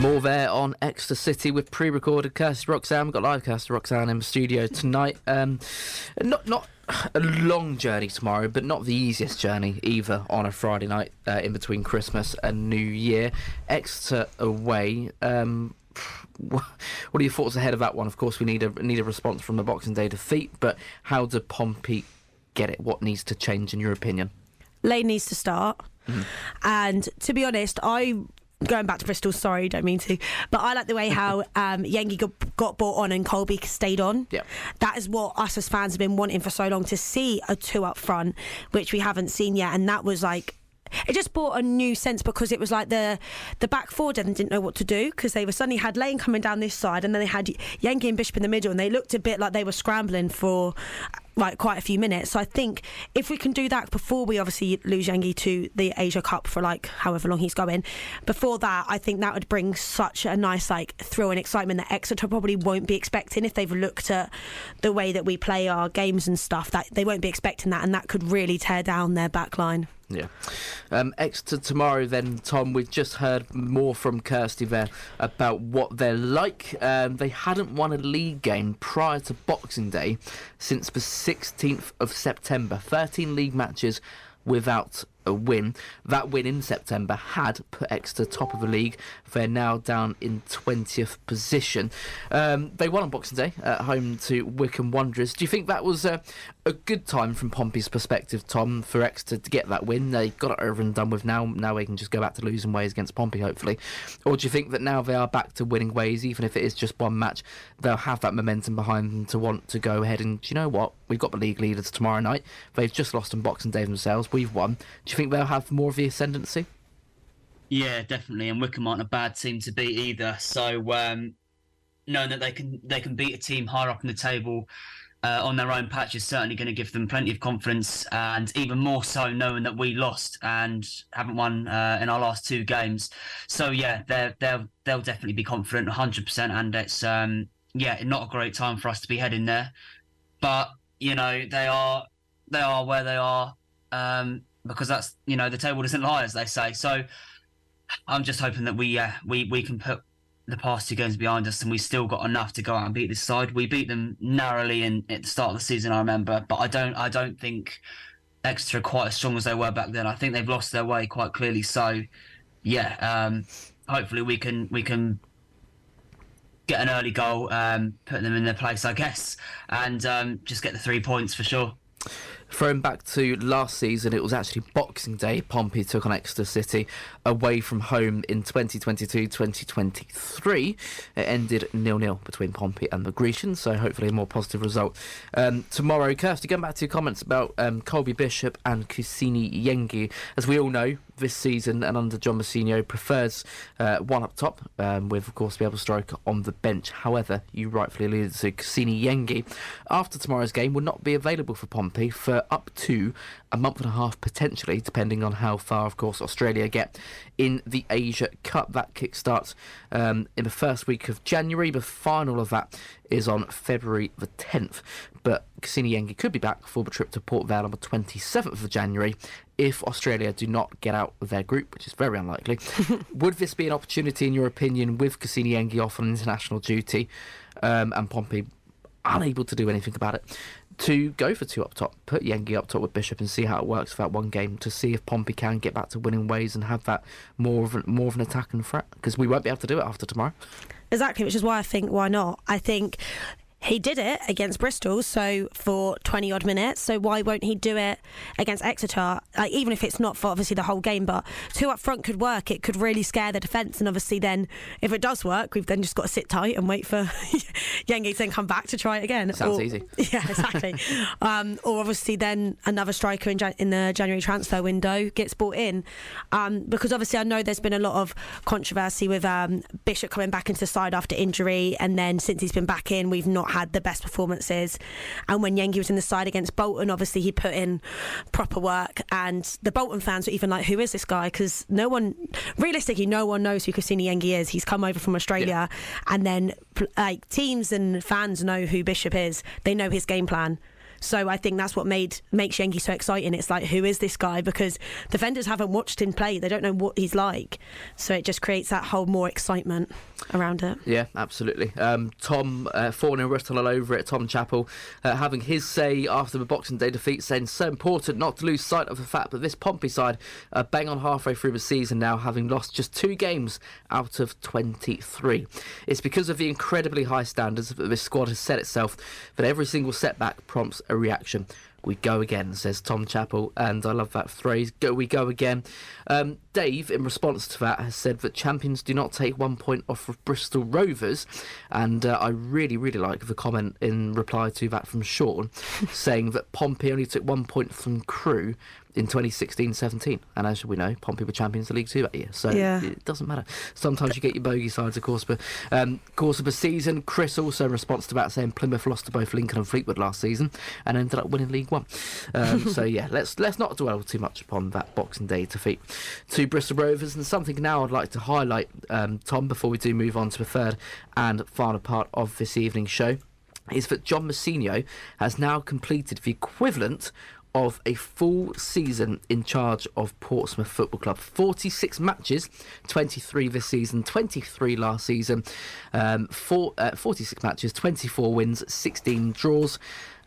More there on Exeter City with pre-recorded Kirsty Roxanne. We've got live Kirsty Roxanne in the studio tonight. Um, not not a long journey tomorrow, but not the easiest journey either on a Friday night uh, in between Christmas and New Year. Exeter away. Um, what are your thoughts ahead of that one? Of course, we need a need a response from the Boxing Day defeat, but how do Pompey get it? What needs to change in your opinion? Lane needs to start. Mm-hmm. And to be honest, I going back to Bristol, sorry, don't mean to, but I like the way how um, Yengi got, got brought on and Colby stayed on. Yeah. That is what us as fans have been wanting for so long to see a two up front, which we haven't seen yet, and that was like. It just brought a new sense because it was like the the back four didn't, didn't know what to do because they were suddenly had Lane coming down this side and then they had Yengi and Bishop in the middle and they looked a bit like they were scrambling for like quite a few minutes. So I think if we can do that before we obviously lose Yengi to the Asia Cup for like however long he's going, before that, I think that would bring such a nice like thrill and excitement that Exeter probably won't be expecting if they've looked at the way that we play our games and stuff. That they won't be expecting that, and that could really tear down their back line. Yeah. Um, Exeter tomorrow, then, Tom. We've just heard more from Kirsty there about what they're like. Um, they hadn't won a league game prior to Boxing Day since 16th of September. 13 league matches without a win. That win in September had put Exeter top of the league. They're now down in 20th position. Um, they won on Boxing Day at home to Wycombe Wanderers. Do you think that was a, a good time from Pompey's perspective, Tom, for Exeter to get that win? They got it over and done with now. Now they can just go back to losing ways against Pompey, hopefully. Or do you think that now they are back to winning ways, even if it is just one match, they'll have that momentum behind them to want to go ahead and, you know what? We've got the league leaders tomorrow night. They've just lost on Boxing Day themselves. We've won. Do you think they'll have more of the ascendancy? Yeah, definitely. And Wycombe aren't a bad team to beat either. So um, knowing that they can they can beat a team higher up in the table uh, on their own patch is certainly going to give them plenty of confidence, and even more so knowing that we lost and haven't won uh, in our last two games. So yeah, they're they'll they'll definitely be confident, 100. percent And it's um, yeah, not a great time for us to be heading there, but you know they are they are where they are um, because that's you know the table doesn't lie as they say. So I'm just hoping that we uh, we we can put the past two games behind us, and we still got enough to go out and beat this side. We beat them narrowly in at the start of the season, I remember, but I don't I don't think Exeter are quite as strong as they were back then. I think they've lost their way quite clearly. So yeah, um, hopefully we can we can get an early goal, um, put them in their place, I guess, and um, just get the three points for sure. Throwing back to last season, it was actually Boxing Day. Pompey took on Exeter City away from home in 2022-2023. It ended nil-nil between Pompey and the Grecians, so hopefully a more positive result um, tomorrow. Kirsty, going back to your comments about um, Colby Bishop and Kusini Yengi, as we all know, this season and under John Mousinho prefers uh, one up top, um, with of course striker on the bench. However, you rightfully alluded to Kusini Yengi. After tomorrow's game, will not be available for Pompey for up to a month and a half potentially, depending on how far, of course, Australia get in the Asia Cup. That kickstarts um, in the first week of January. The final of that is on February the 10th. But Kusini Yengi could be back for the trip to Port Vale on the 27th of January if Australia do not get out of their group, which is very unlikely. Would this be an opportunity, in your opinion, with Kusini Yengi off on international duty um, and Pompey unable to do anything about it? to go for two up top, put Yengi up top with Bishop and see how it works for that one game to see if Pompey can get back to winning ways and have that more of an, more of an attack and threat because we won't be able to do it after tomorrow. Exactly, which is why I think why not? I think he did it against Bristol, so for 20 odd minutes. So why won't he do it against Exeter? Like, even if it's not for obviously the whole game, but two up front could work. It could really scare the defence. And obviously, then if it does work, we've then just got to sit tight and wait for Yengi to then come back to try it again. Sounds or, easy. Yeah, exactly. um, or obviously, then another striker in, Jan- in the January transfer window gets brought in. Um, because obviously, I know there's been a lot of controversy with um, Bishop coming back into the side after injury. And then since he's been back in, we've not had the best performances. And when Yengi was in the side against Bolton, obviously he put in proper work. And the Bolton fans were even like, "Who is this guy?" Because no one, realistically, no one knows who Kusini Yengi is. He's come over from Australia, and then like teams and fans know who Bishop is. They know his game plan. So I think that's what made makes Yengi so exciting. It's like, who is this guy? Because defenders haven't watched him play; they don't know what he's like. So it just creates that whole more excitement around it. Yeah, absolutely. Um, Tom, uh, 4 0 Bristol all over it. Tom Chappell uh, having his say after the Boxing Day defeat, saying so important not to lose sight of the fact that this Pompey side are bang on halfway through the season now, having lost just two games out of 23. It's because of the incredibly high standards that this squad has set itself that every single setback prompts a reaction. We go again, says Tom Chappell, and I love that phrase. Go, we go again. Um, Dave, in response to that, has said that champions do not take one point off of Bristol Rovers, and uh, I really, really like the comment in reply to that from Sean, saying that Pompey only took one point from Crewe in 2016-17, and as we know, Pompey were champions of the League Two that year, so Yeah. it doesn't matter. Sometimes you get your bogey sides, of course, but um, course of the season, Chris also in response to that saying Plymouth lost to both Lincoln and Fleetwood last season and ended up winning League One. Um, so yeah, let's let's not dwell too much upon that Boxing Day defeat to Bristol Rovers. And something now I'd like to highlight, um, Tom, before we do move on to the third and final part of this evening's show, is that John Mousinho has now completed the equivalent of a full season in charge of Portsmouth Football Club. 46 matches, 23 this season, 23 last season, um, four, uh, 46 matches, 24 wins, 16 draws.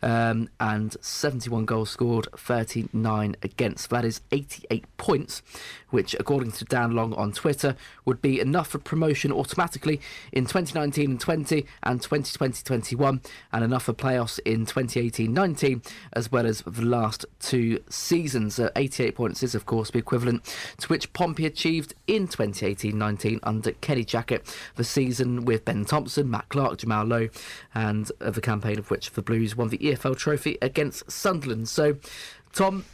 Um, and 71 goals scored, 39 against. That is 88 points, which, according to Dan Long on Twitter, would be enough for promotion automatically in 2019 and 20 and 2020 21, and enough for playoffs in 2018 19, as well as the last two seasons. Uh, 88 points is, of course, the equivalent to which Pompey achieved in 2018 19 under Kenny Jackett, the season with Ben Thompson, Matt Clarke, Jamal Lowe, and uh, the campaign of which the Blues won the EFL trophy against Sunderland. So, Tom,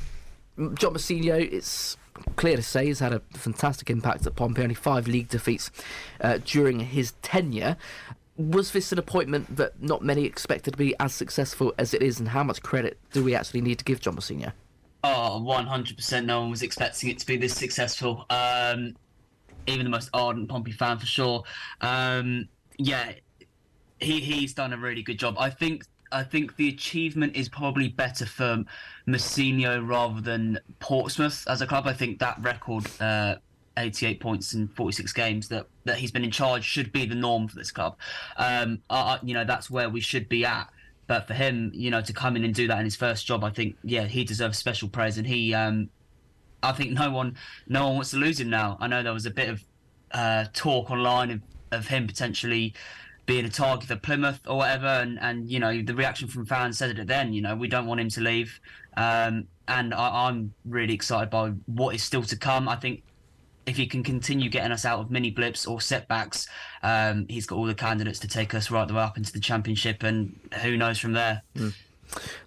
John Mousinho, it's clear to say he's had a fantastic impact at Pompey, only five league defeats uh, during his tenure. Was this an appointment that not many expected to be as successful as it is, and how much credit do we actually need to give John Mousinho? Oh, 100% no one was expecting it to be this successful. Um, even the most ardent Pompey fan for sure. Um, yeah, he he's done a really good job. I think I think the achievement is probably better for Mousinho rather than Portsmouth as a club. I think that record, uh, 88 points in 46 games that, that he's been in charge, should be the norm for this club. Um, I- you know, that's where we should be at. But for him, you know, to come in and do that in his first job, I think, yeah, he deserves special praise. And he, um, I think no one, no one wants to lose him now. I know there was a bit of uh, talk online of, of him potentially being a target for Plymouth or whatever, and, and you know the reaction from fans said it then. You know we don't want him to leave, um, and I, I'm really excited by what is still to come. I think if he can continue getting us out of mini blips or setbacks, um, he's got all the candidates to take us right the way up into the championship, and who knows from there.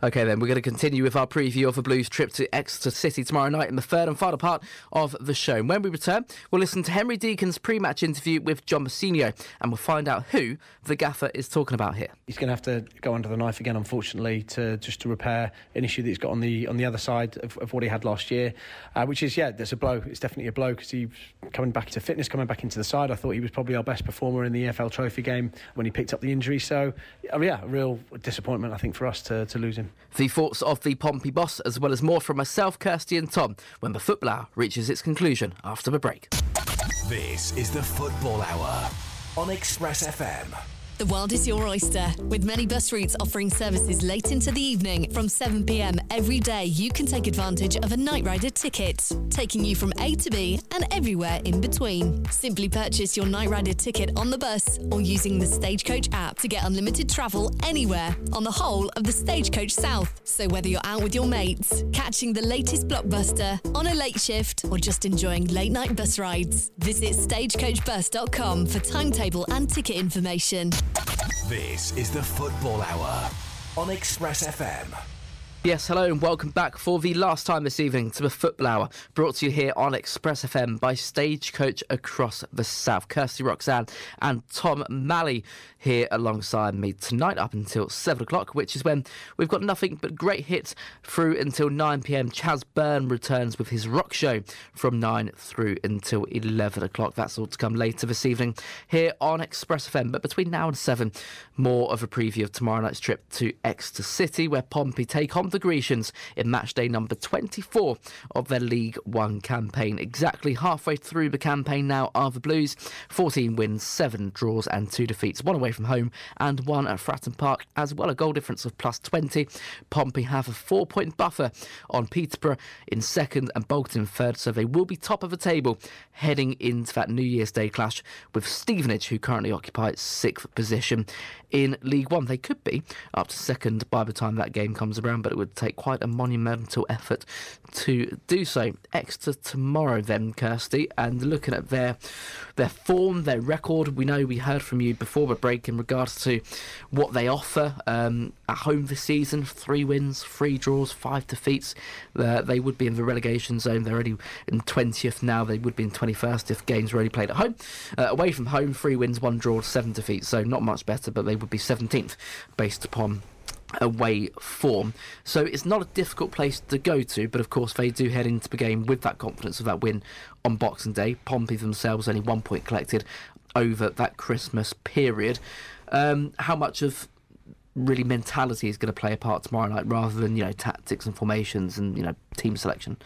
Okay, then we're going to continue with our preview of the Blues trip to Exeter City tomorrow night in the third and final part of the show. And when we return, we'll listen to Henry Deacon's pre-match interview with John Mousinho, and we'll find out who the gaffer is talking about here. He's going to have to go under the knife again, unfortunately, to just to repair an issue that he's got on the on the other side of, of what he had last year, uh, which is yeah, there's a blow. It's definitely a blow because he's coming back to fitness, coming back into the side. I thought he was probably our best performer in the EFL Trophy game when he picked up the injury. So uh, yeah, a real disappointment I think for us to, to lose him. The thoughts of the Pompey boss, as well as more from myself, Kirsty, and Tom, when the football hour reaches its conclusion after the break. This is the Football Hour on Express FM. The world is your oyster. With many bus routes offering services late into the evening from 7 pm every day, you can take advantage of a Night Rider ticket, taking you from A to B and everywhere in between. Simply purchase your Night Rider ticket on the bus or using the Stagecoach app to get unlimited travel anywhere on the whole of the Stagecoach South. So whether you're out with your mates, catching the latest blockbuster, on a late shift, or just enjoying late night bus rides, visit stagecoachbus.com for timetable and ticket information. This is the Football Hour on Express FM. Yes, hello and welcome back for the last time this evening to the Football Hour, brought to you here on Express FM by Stagecoach across the South. Kirsty Roxanne and Tom Malley here alongside me tonight up until 7 o'clock, which is when we've got nothing but great hits through until 9 pm. Chaz Byrne returns with his rock show from 9 through until 11 o'clock. That's all to come later this evening here on Express FM. But between now and 7, more of a preview of tomorrow night's trip to Exeter City, where Pompey take on the Grecians in match day number 24 of their League One campaign. Exactly halfway through the campaign now are the Blues. 14 wins, 7 draws, and 2 defeats. One away from home and one at Fratton Park, as well a goal difference of plus 20. Pompey have a four point buffer on Peterborough in second and Bolton third, so they will be top of the table heading into that New Year's Day clash with Stevenage, who currently occupy sixth position in League One. They could be up to second by the time that game comes around, but it would take quite a monumental effort to do so. Exeter tomorrow, then, Kirsty, and looking at their their form, their record. We know we heard from you before the break in regards to what they offer um, at home this season: three wins, three draws, five defeats. Uh, they would be in the relegation zone. They're already in twentieth now. They would be in twenty-first if games were only played at home. Uh, away from home, three wins, one draw, seven defeats. So not much better, but they would be seventeenth based upon away form. So it's not a difficult place to go to, but of course they do head into the game with that confidence of that win on Boxing Day. Pompey themselves only one point collected over that Christmas period. Um, how much of really mentality is going to play a part tomorrow night rather than you know tactics and formations and you know team selection.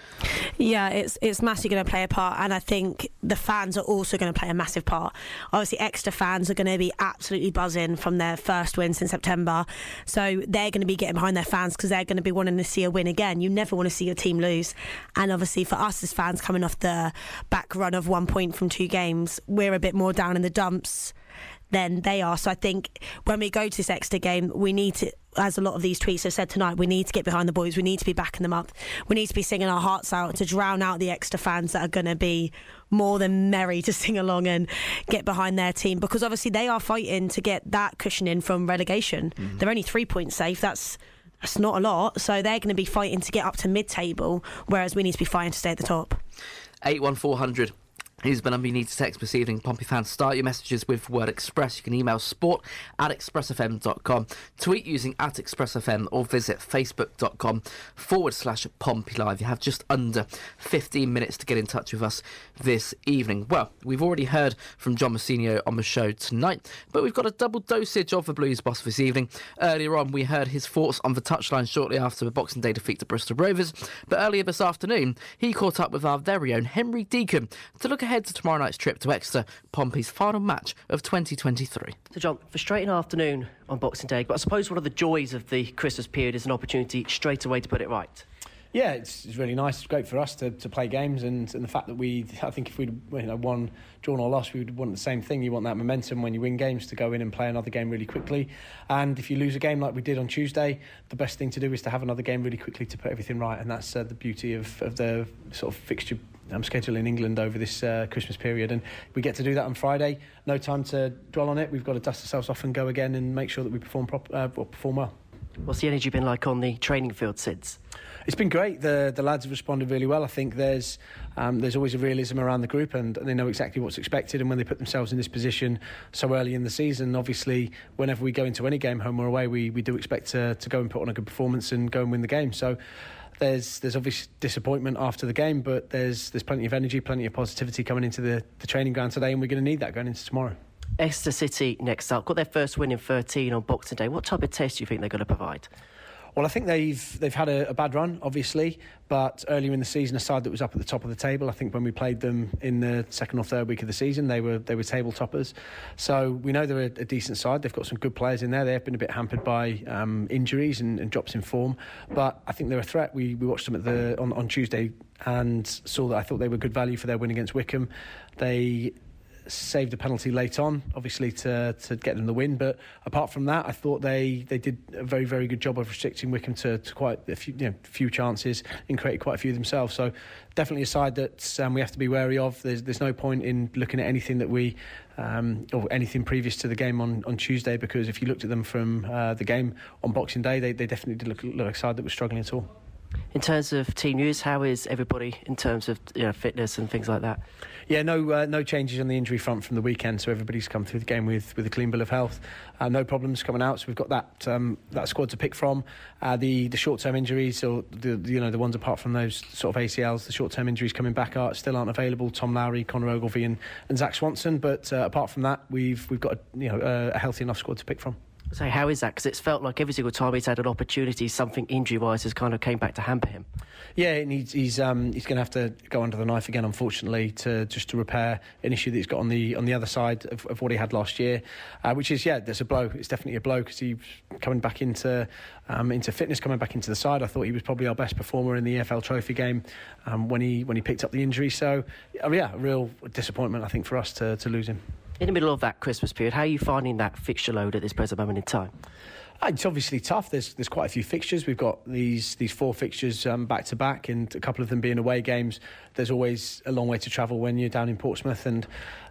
Yeah it's it's massively going to play a part and i think the fans are also going to play a massive part. Obviously Exeter fans are going to be absolutely buzzing from their first wins in september so they're going to be getting behind their fans because they're going to be wanting to see a win again. You never want to see your team lose and obviously for us as fans coming off the back run of one point from two games we're a bit more down in the dumps than they are. So I think when we go to this Exeter game, we need to, as a lot of these tweets have said tonight, we need to get behind the boys. We need to be backing them up. We need to be singing our hearts out to drown out the Exeter fans that are going to be more than merry to sing along and get behind their team because obviously they are fighting to get that cushioning from relegation. Mm-hmm. They're only three points safe. That's that's not a lot. So they're going to be fighting to get up to mid-table, whereas we need to be fighting to stay at the top. Eight one four hundred Here's the number you need to text this evening. Pompey fans, start your messages with word express. You can email sport at expressfm.com, tweet using at expressfm, or visit facebook.com forward slash Pompey Live. You have just under 15 minutes to get in touch with us this evening. Well, we've already heard from John Mousinho on the show tonight, but we've got a double dosage of the Blues boss this evening. Earlier on, we heard his thoughts on the touchline shortly after the Boxing Day defeat to Bristol Rovers, but earlier this afternoon, he caught up with our very own Henry Deacon to look ahead to tomorrow night's trip to Exeter, Pompey's final match of 2023. So, John, frustrating afternoon on Boxing Day, but I suppose one of the joys of the Christmas period is an opportunity straight away to put it right. Yeah, it's, it's really nice. It's great for us to, to play games, and, and the fact that we, I think, if we'd you know, won, drawn or lost, we would want the same thing. You want that momentum when you win games to go in and play another game really quickly. And if you lose a game like we did on Tuesday, the best thing to do is to have another game really quickly to put everything right. And that's uh, the beauty of, of the sort of fixture um, schedule in England over this uh, Christmas period, and we get to do that on Friday. No time to dwell on it. We've got to dust ourselves off and go again and make sure that we perform prop- uh, perform well. What's the energy been like on the training field since? It's been great. The the lads have responded really well. I think there's um, there's always a realism around the group, and they know exactly what's expected. And when they put themselves in this position so early in the season, obviously, whenever we go into any game, home or away, we, we do expect to, to go and put on a good performance and go and win the game. So there's there's obvious disappointment after the game, but there's there's plenty of energy, plenty of positivity coming into the, the training ground today, and we're going to need that going into tomorrow. Exeter City next up got their first win in 13 on Boxing Day. What type of test do you think they're going to provide? Well, I think they've they've had a, a, bad run, obviously, but earlier in the season, a side that was up at the top of the table. I think when we played them in the second or third week of the season, they were they were table toppers. So we know they're a, a decent side. They've got some good players in there. They have been a bit hampered by um, injuries and, and, drops in form, but I think they're a threat. We we watched them at the on, on Tuesday and saw that I thought they were good value for their win against Wycombe. They saved a penalty late on, obviously to to get them the win. But apart from that, I thought they, they did a very very good job of restricting Wycombe to, to quite a few you know, few chances and created quite a few themselves. So definitely a side that um, we have to be wary of. There's there's no point in looking at anything that we um, or anything previous to the game on, on Tuesday because if you looked at them from uh, the game on Boxing Day, they, they definitely did look, look like a side that was struggling at all. In terms of team news, how is everybody in terms of you know, fitness and things like that? Yeah, no, uh, no changes on the injury front from the weekend, so everybody's come through the game with, with a clean bill of health. Uh, no problems coming out, so we've got that um, that squad to pick from. Uh, the the short term injuries, or the you know the ones apart from those sort of ACLs, the short term injuries coming back are still aren't available. Tom Lowery, Conor Ogilvie, and, and Zach Swanson. But uh, apart from that, we've we've got a, you know a healthy enough squad to pick from. So how is that? Because it's felt like every single time he's had an opportunity, something injury-wise has kind of came back to hamper him. Yeah, and he's he's, um, he's going to have to go under the knife again, unfortunately, to just to repair an issue that he's got on the on the other side of, of what he had last year, uh, which is yeah, there's a blow. It's definitely a blow because he's coming back into um, into fitness, coming back into the side. I thought he was probably our best performer in the EFL Trophy game um, when he when he picked up the injury. So uh, yeah, a real disappointment I think for us to to lose him in the middle of that Christmas period, how are you finding that fixture load at this present moment in time? Uh, it's obviously tough. There's there's quite a few fixtures. We've got these these four fixtures um, back to back, and a couple of them being away games. There's always a long way to travel when you're down in Portsmouth, and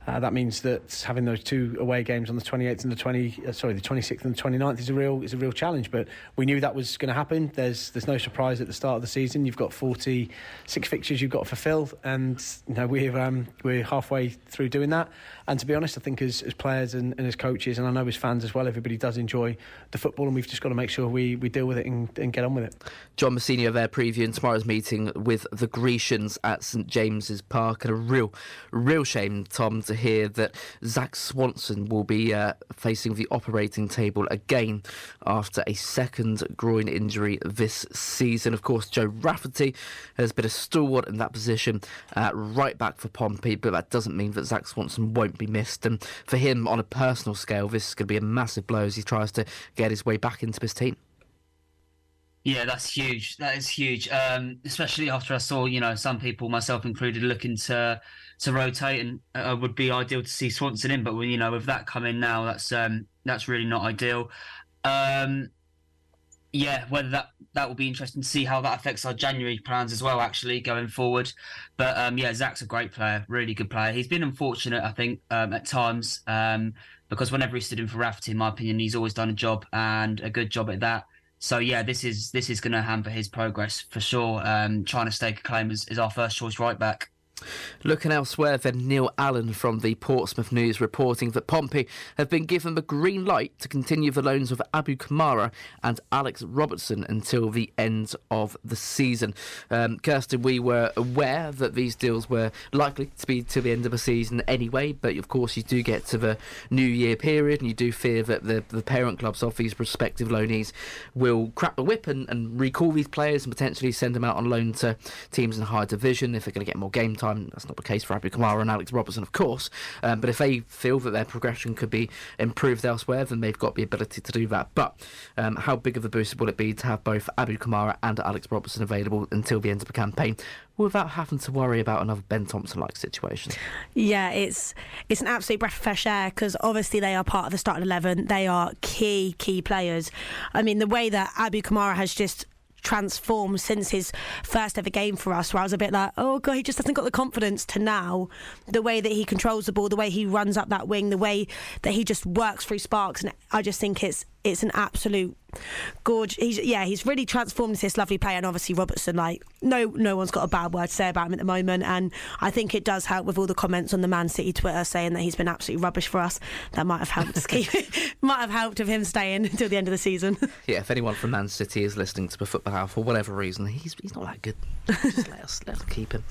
uh, that means that having those two away games on the 28th and the 20, uh, sorry, the 26th and the 29th is a real is a real challenge. But we knew that was going to happen. There's there's no surprise at the start of the season. You've got 46 fixtures you've got to fulfil, and you know we're um, we're halfway through doing that. And to be honest, I think as, as players and, and as coaches, and I know as fans as well, everybody does enjoy the football, and we've just got to make sure we, we deal with it and, and get on with it. John Mousinho there previewing tomorrow's meeting with the Grecians at St James's Park, and a real real shame, Tom, to hear that Zach Swanson will be uh, facing the operating table again after a second groin injury this season. Of course, Joe Rafferty has been a stalwart in that position, uh, right back for Pompey, but that doesn't mean that Zach Swanson won't be missed. And for him, on a personal scale, this is going to be a massive blow as he tries to get his way back into his team. Yeah, that's huge. That is huge. Um, especially after I saw, you know, some people, myself included, looking to to rotate, and uh, would be ideal to see Swanson in. But you know, with that coming now, that's um, that's really not ideal. Um, yeah, whether that that will be interesting to see how that affects our January plans as well. Actually, going forward, but um, yeah, Zach's a great player, really good player. He's been unfortunate, I think, um, at times um, because whenever he stood in for Rafferty, in my opinion, he's always done a job and a good job at that. So yeah, this is this is going to hamper his progress for sure. Um, trying to stake a claim as, as our first choice right back. Looking elsewhere, then Neil Allen from the Portsmouth News reporting that Pompey have been given the green light to continue the loans of Abu Kamara and Alex Robertson until the end of the season. Um, Kirsten, we were aware that these deals were likely to be to the end of the season anyway, but of course you do get to the New Year period and you do fear that the, the parent clubs of these respective loanees will crack the whip and, and recall these players and potentially send them out on loan to teams in higher division if they're going to get more game time time. That's not the case for Abu Kamara and Alex Robertson, of course. Um, but if they feel that their progression could be improved elsewhere, then they've got the ability to do that. But um, how big of a boost will it be to have both Abu Kamara and Alex Robertson available until the end of the campaign? without having to worry about another Ben Thompson like situation. Yeah, it's it's an absolute breath of fresh air because obviously they are part of the starting eleven. They are key key players. I mean, the way that Abu Kamara has just transformed since his first ever game for us, where I was a bit like, oh god, he just hasn't got the confidence to now the way that he controls the ball, the way he runs up that wing, the way that he just works through sparks, and I just think it's it's an absolute gorge. He's yeah, he's really transformed into this lovely player, and obviously Robertson, like no no one's got a bad word to say about him at the moment, and I think it does help with all the comments on the Man City Twitter saying that he's been absolutely rubbish for us. That might have helped keep might have helped with him staying until the end of the season. Yeah, if anyone from Man City is listening to the football hour for whatever reason, he's he's not that good. Just let us let us keep him.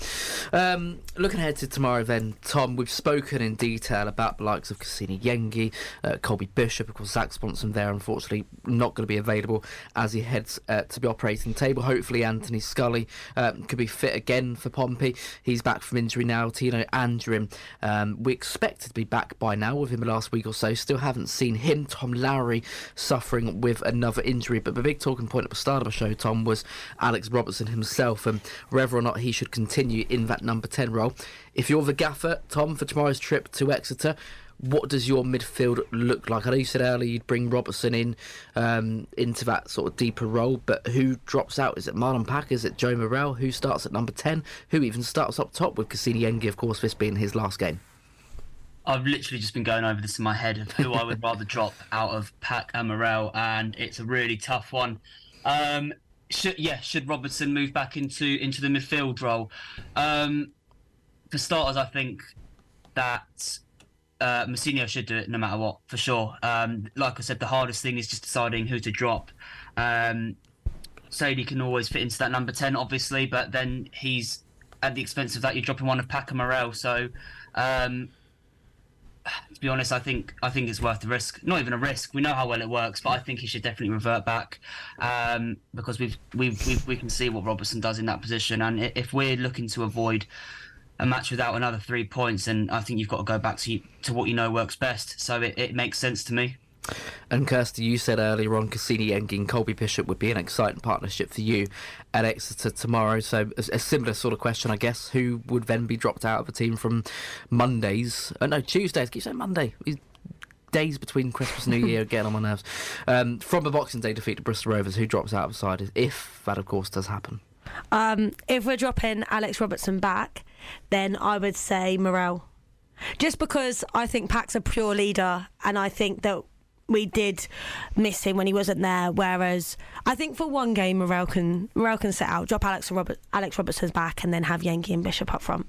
Um, looking ahead to tomorrow, then Tom, we've spoken in detail about the likes of Kusini Yengi, uh, Colby Bishop, of course, Zach Swanson there, and unfortunately not going to be available as he heads uh, to the operating table. Hopefully, Anthony Scully um, could be fit again for Pompey. He's back from injury now. Tino Anjorin, um, we expected to be back by now with him last week or so. Still haven't seen him. Tom Lowery suffering with another injury. But the big talking point at the start of the show, Tom, was Alex Robertson himself and whether or not he should continue in that number 10 role. If you're the gaffer, Tom, for tomorrow's trip to Exeter, what does your midfield look like? I know you said earlier you'd bring Robertson in um, into that sort of deeper role, but who drops out? Is it Marlon Pack? Is it Joe Morrell? Who starts at number 10? Who even starts up top with Kusini Yengi, of course, this being his last game? I've literally just been going over this in my head of who I would rather drop out of Pack and Morrell, and it's a really tough one. Um, should, yeah, should Robertson move back into into the midfield role? Um, for starters, I think that uh, should do it no matter what, for sure. Um, like I said, the hardest thing is just deciding who to drop. Um, Saydee can always fit into that number 10, obviously, but then he's at the expense of that, you're dropping one of Packer Morrell. So, um, to be honest, I think I think it's worth the risk. Not even a risk. We know how well it works, but I think he should definitely revert back um, because we've, we've, we've we can see what Robertson does in that position, and if we're looking to avoid a match without another three points, and I think you've got to go back to to what you know works best. So it, it makes sense to me. And Kirsty, you said earlier on Kusini Yengi and Colby Bishop would be an exciting partnership for you at Exeter tomorrow. So a, a, similar sort of question, I guess. Who would then be dropped out of the team from Mondays? Uh, no, Tuesdays. Keep saying Monday. Days between Christmas and New Year again on my nerves. Um, from a Boxing Day defeat to Bristol Rovers, who drops out of the side? If that, of course, does happen. Um, if we're dropping Alex Robertson back, then I would say Morrell. Just because I think Pack's a pure leader, and I think that we did miss him when he wasn't there. Whereas I think for one game, Morrell can Morrell can set out, drop Alex Robert, Alex Robertson's back, and then have Yengi and Bishop up front.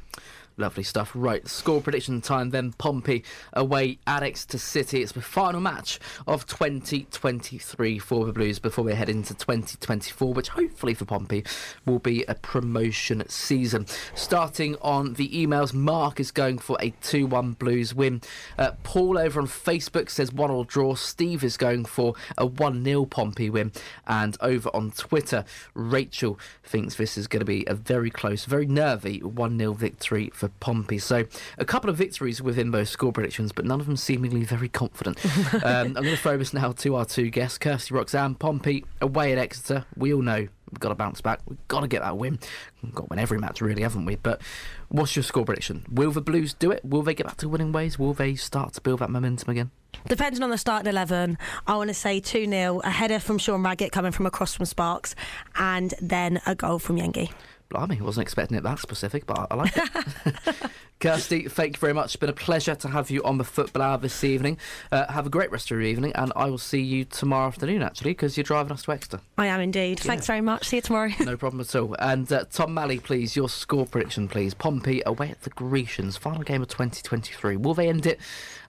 Lovely stuff. Right, score prediction time then. Pompey away at Exeter City. It's the final match of 2023 for the Blues before we head into 2024, which hopefully for Pompey will be a promotion season. Starting on the emails, Mark is going for a 2 1 Blues win. Uh, Paul over on Facebook says 1 all draw. Steve is going for a 1 0 Pompey win. And over on Twitter, Rachel thinks this is going to be a very close, very nervy 1 0 victory for Pompey. So a couple of victories within those score predictions, but none of them seemingly very confident. um, I'm going to throw this now to our two guests, Kirsty Roxanne, Pompey away at Exeter. We all know we've got to bounce back. We've got to get that win. We've got to win every match, really, haven't we? But what's your score prediction? Will the Blues do it? Will they get back to winning ways? Will they start to build that momentum again? Depending on the starting 11, I want to say 2 0, a header from Sean Raggett coming from across from Sparkes, and then a goal from Yengi. Blimey, wasn't expecting it that specific, but I like it. Kirsty, thank you very much. It's been a pleasure to have you on the football hour this evening. Uh, have a great rest of your evening, and I will see you tomorrow afternoon, actually, because you're driving us to Exeter. I am indeed. Yeah. Thanks very much. See you tomorrow. no problem at all. And uh, Tom Malley, please, your score prediction, please. Pompey away at the Grecians, final game of 2023. Will they end it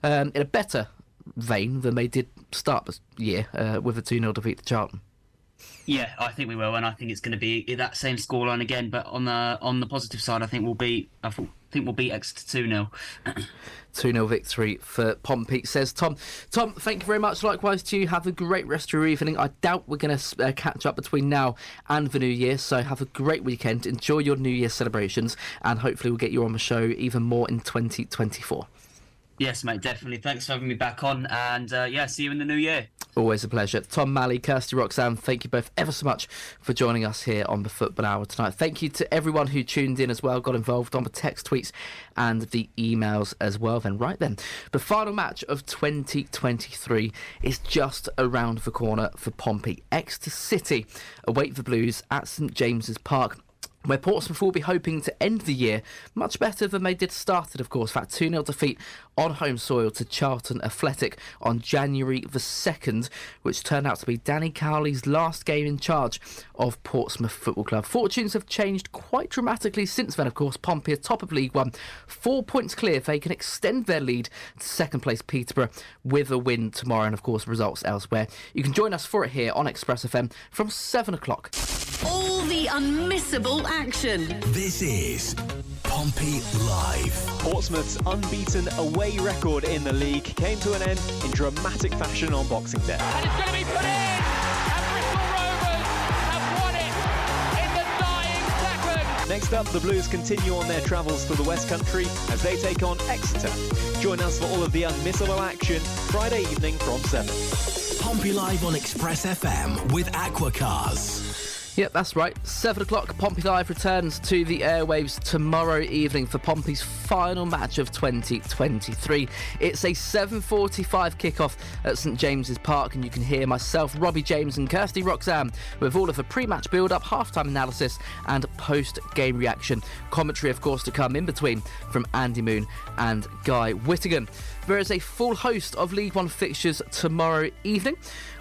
um, in a better vein than they did start the year uh, with a 2 0 defeat to Charlton? Yeah, I think we will, and I think it's going to be that same scoreline again. But on the on the positive side, I think we'll beat. I think we'll beat Exeter two 0 2 0 victory for Pompey, says Tom. Tom, thank you very much. Likewise to you. Have a great rest of your evening. I doubt we're going to uh, catch up between now and the New Year, so have a great weekend. Enjoy your New Year celebrations, and hopefully, we'll get you on the show even more in 2024. Yes, mate, definitely. Thanks for having me back on, and uh, yeah, see you in the new year. Always a pleasure. Tom Malley, Kirsty Roxanne, thank you both ever so much for joining us here on the Football Hour tonight. Thank you to everyone who tuned in as well, got involved on the text tweets and the emails as well. Then, right then, the final match of 2023 is just around the corner for Pompey. Exeter City await the Blues at St James's Park where Portsmouth will be hoping to end the year much better than they did start it, of course. That 2 0 defeat on home soil to Charlton Athletic on January the 2nd, which turned out to be Danny Cowley's last game in charge of Portsmouth Football Club. Fortunes have changed quite dramatically since then, of course. Pompey are top of League One, four points clear. If they can extend their lead to second place Peterborough with a win tomorrow, and of course, results elsewhere. You can join us for it here on Express FM from 7 o'clock. All the unmissable action. This is Pompey Live. Portsmouth's unbeaten away record in the league came to an end in dramatic fashion on Boxing Day. And it's going to be put in! And Bristol Rovers have won it in the dying seconds! Next up, the Blues continue on their travels to the West Country as they take on Exeter. Join us for all of the unmissable action Friday evening from 7. Pompey Live on Express FM with Aquacars. Yep, that's right. Seven o'clock, Pompey Live returns to the airwaves tomorrow evening for Pompey's final match of 2023. It's a 7:45 kickoff at St James's Park, and you can hear myself, Robbie James, and Kirsty Roxanne with all of the pre-match build-up, half-time analysis, and post-game reaction. Commentary, of course, to come in between from Andy Moon and Guy Whittingham. There is a full host of League One fixtures tomorrow evening.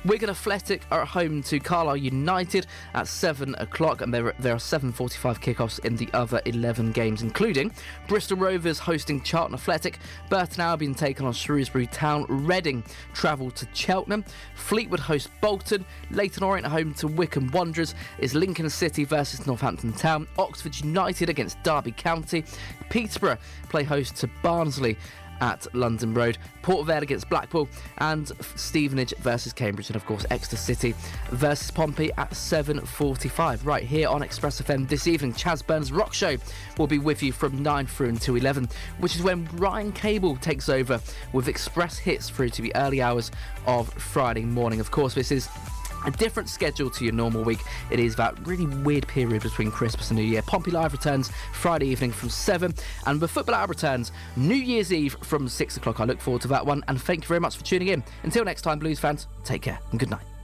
Wigan Athletic are at home to Carlisle United at 7 o'clock, and there are, there are 7.45 kickoffs in the other 11 games, including Bristol Rovers hosting Charlton Athletic, Burton Albion taking on Shrewsbury Town, Reading travel to Cheltenham, Fleetwood host Bolton, Leyton Orient home to Wycombe Wanderers, is Lincoln City versus Northampton Town, Oxford United against Derby County, Peterborough play host to Barnsley at London Road, Port Vale against Blackpool, and Stevenage versus Cambridge, and of course Exeter City versus Pompey at 7:45. Right here on Express FM this evening, Chaz Burns Rock Show will be with you from 9 through until 11, which is when Ryan Cable takes over with Express hits through to the early hours of Friday morning. Of course, this is a different schedule to your normal week. It is that really weird period between Christmas and New Year. Pompey Live returns Friday evening from 7, and the Football Hour returns New Year's Eve from 6 o'clock. I look forward to that one, and thank you very much for tuning in. Until next time, Blues fans, take care and good night.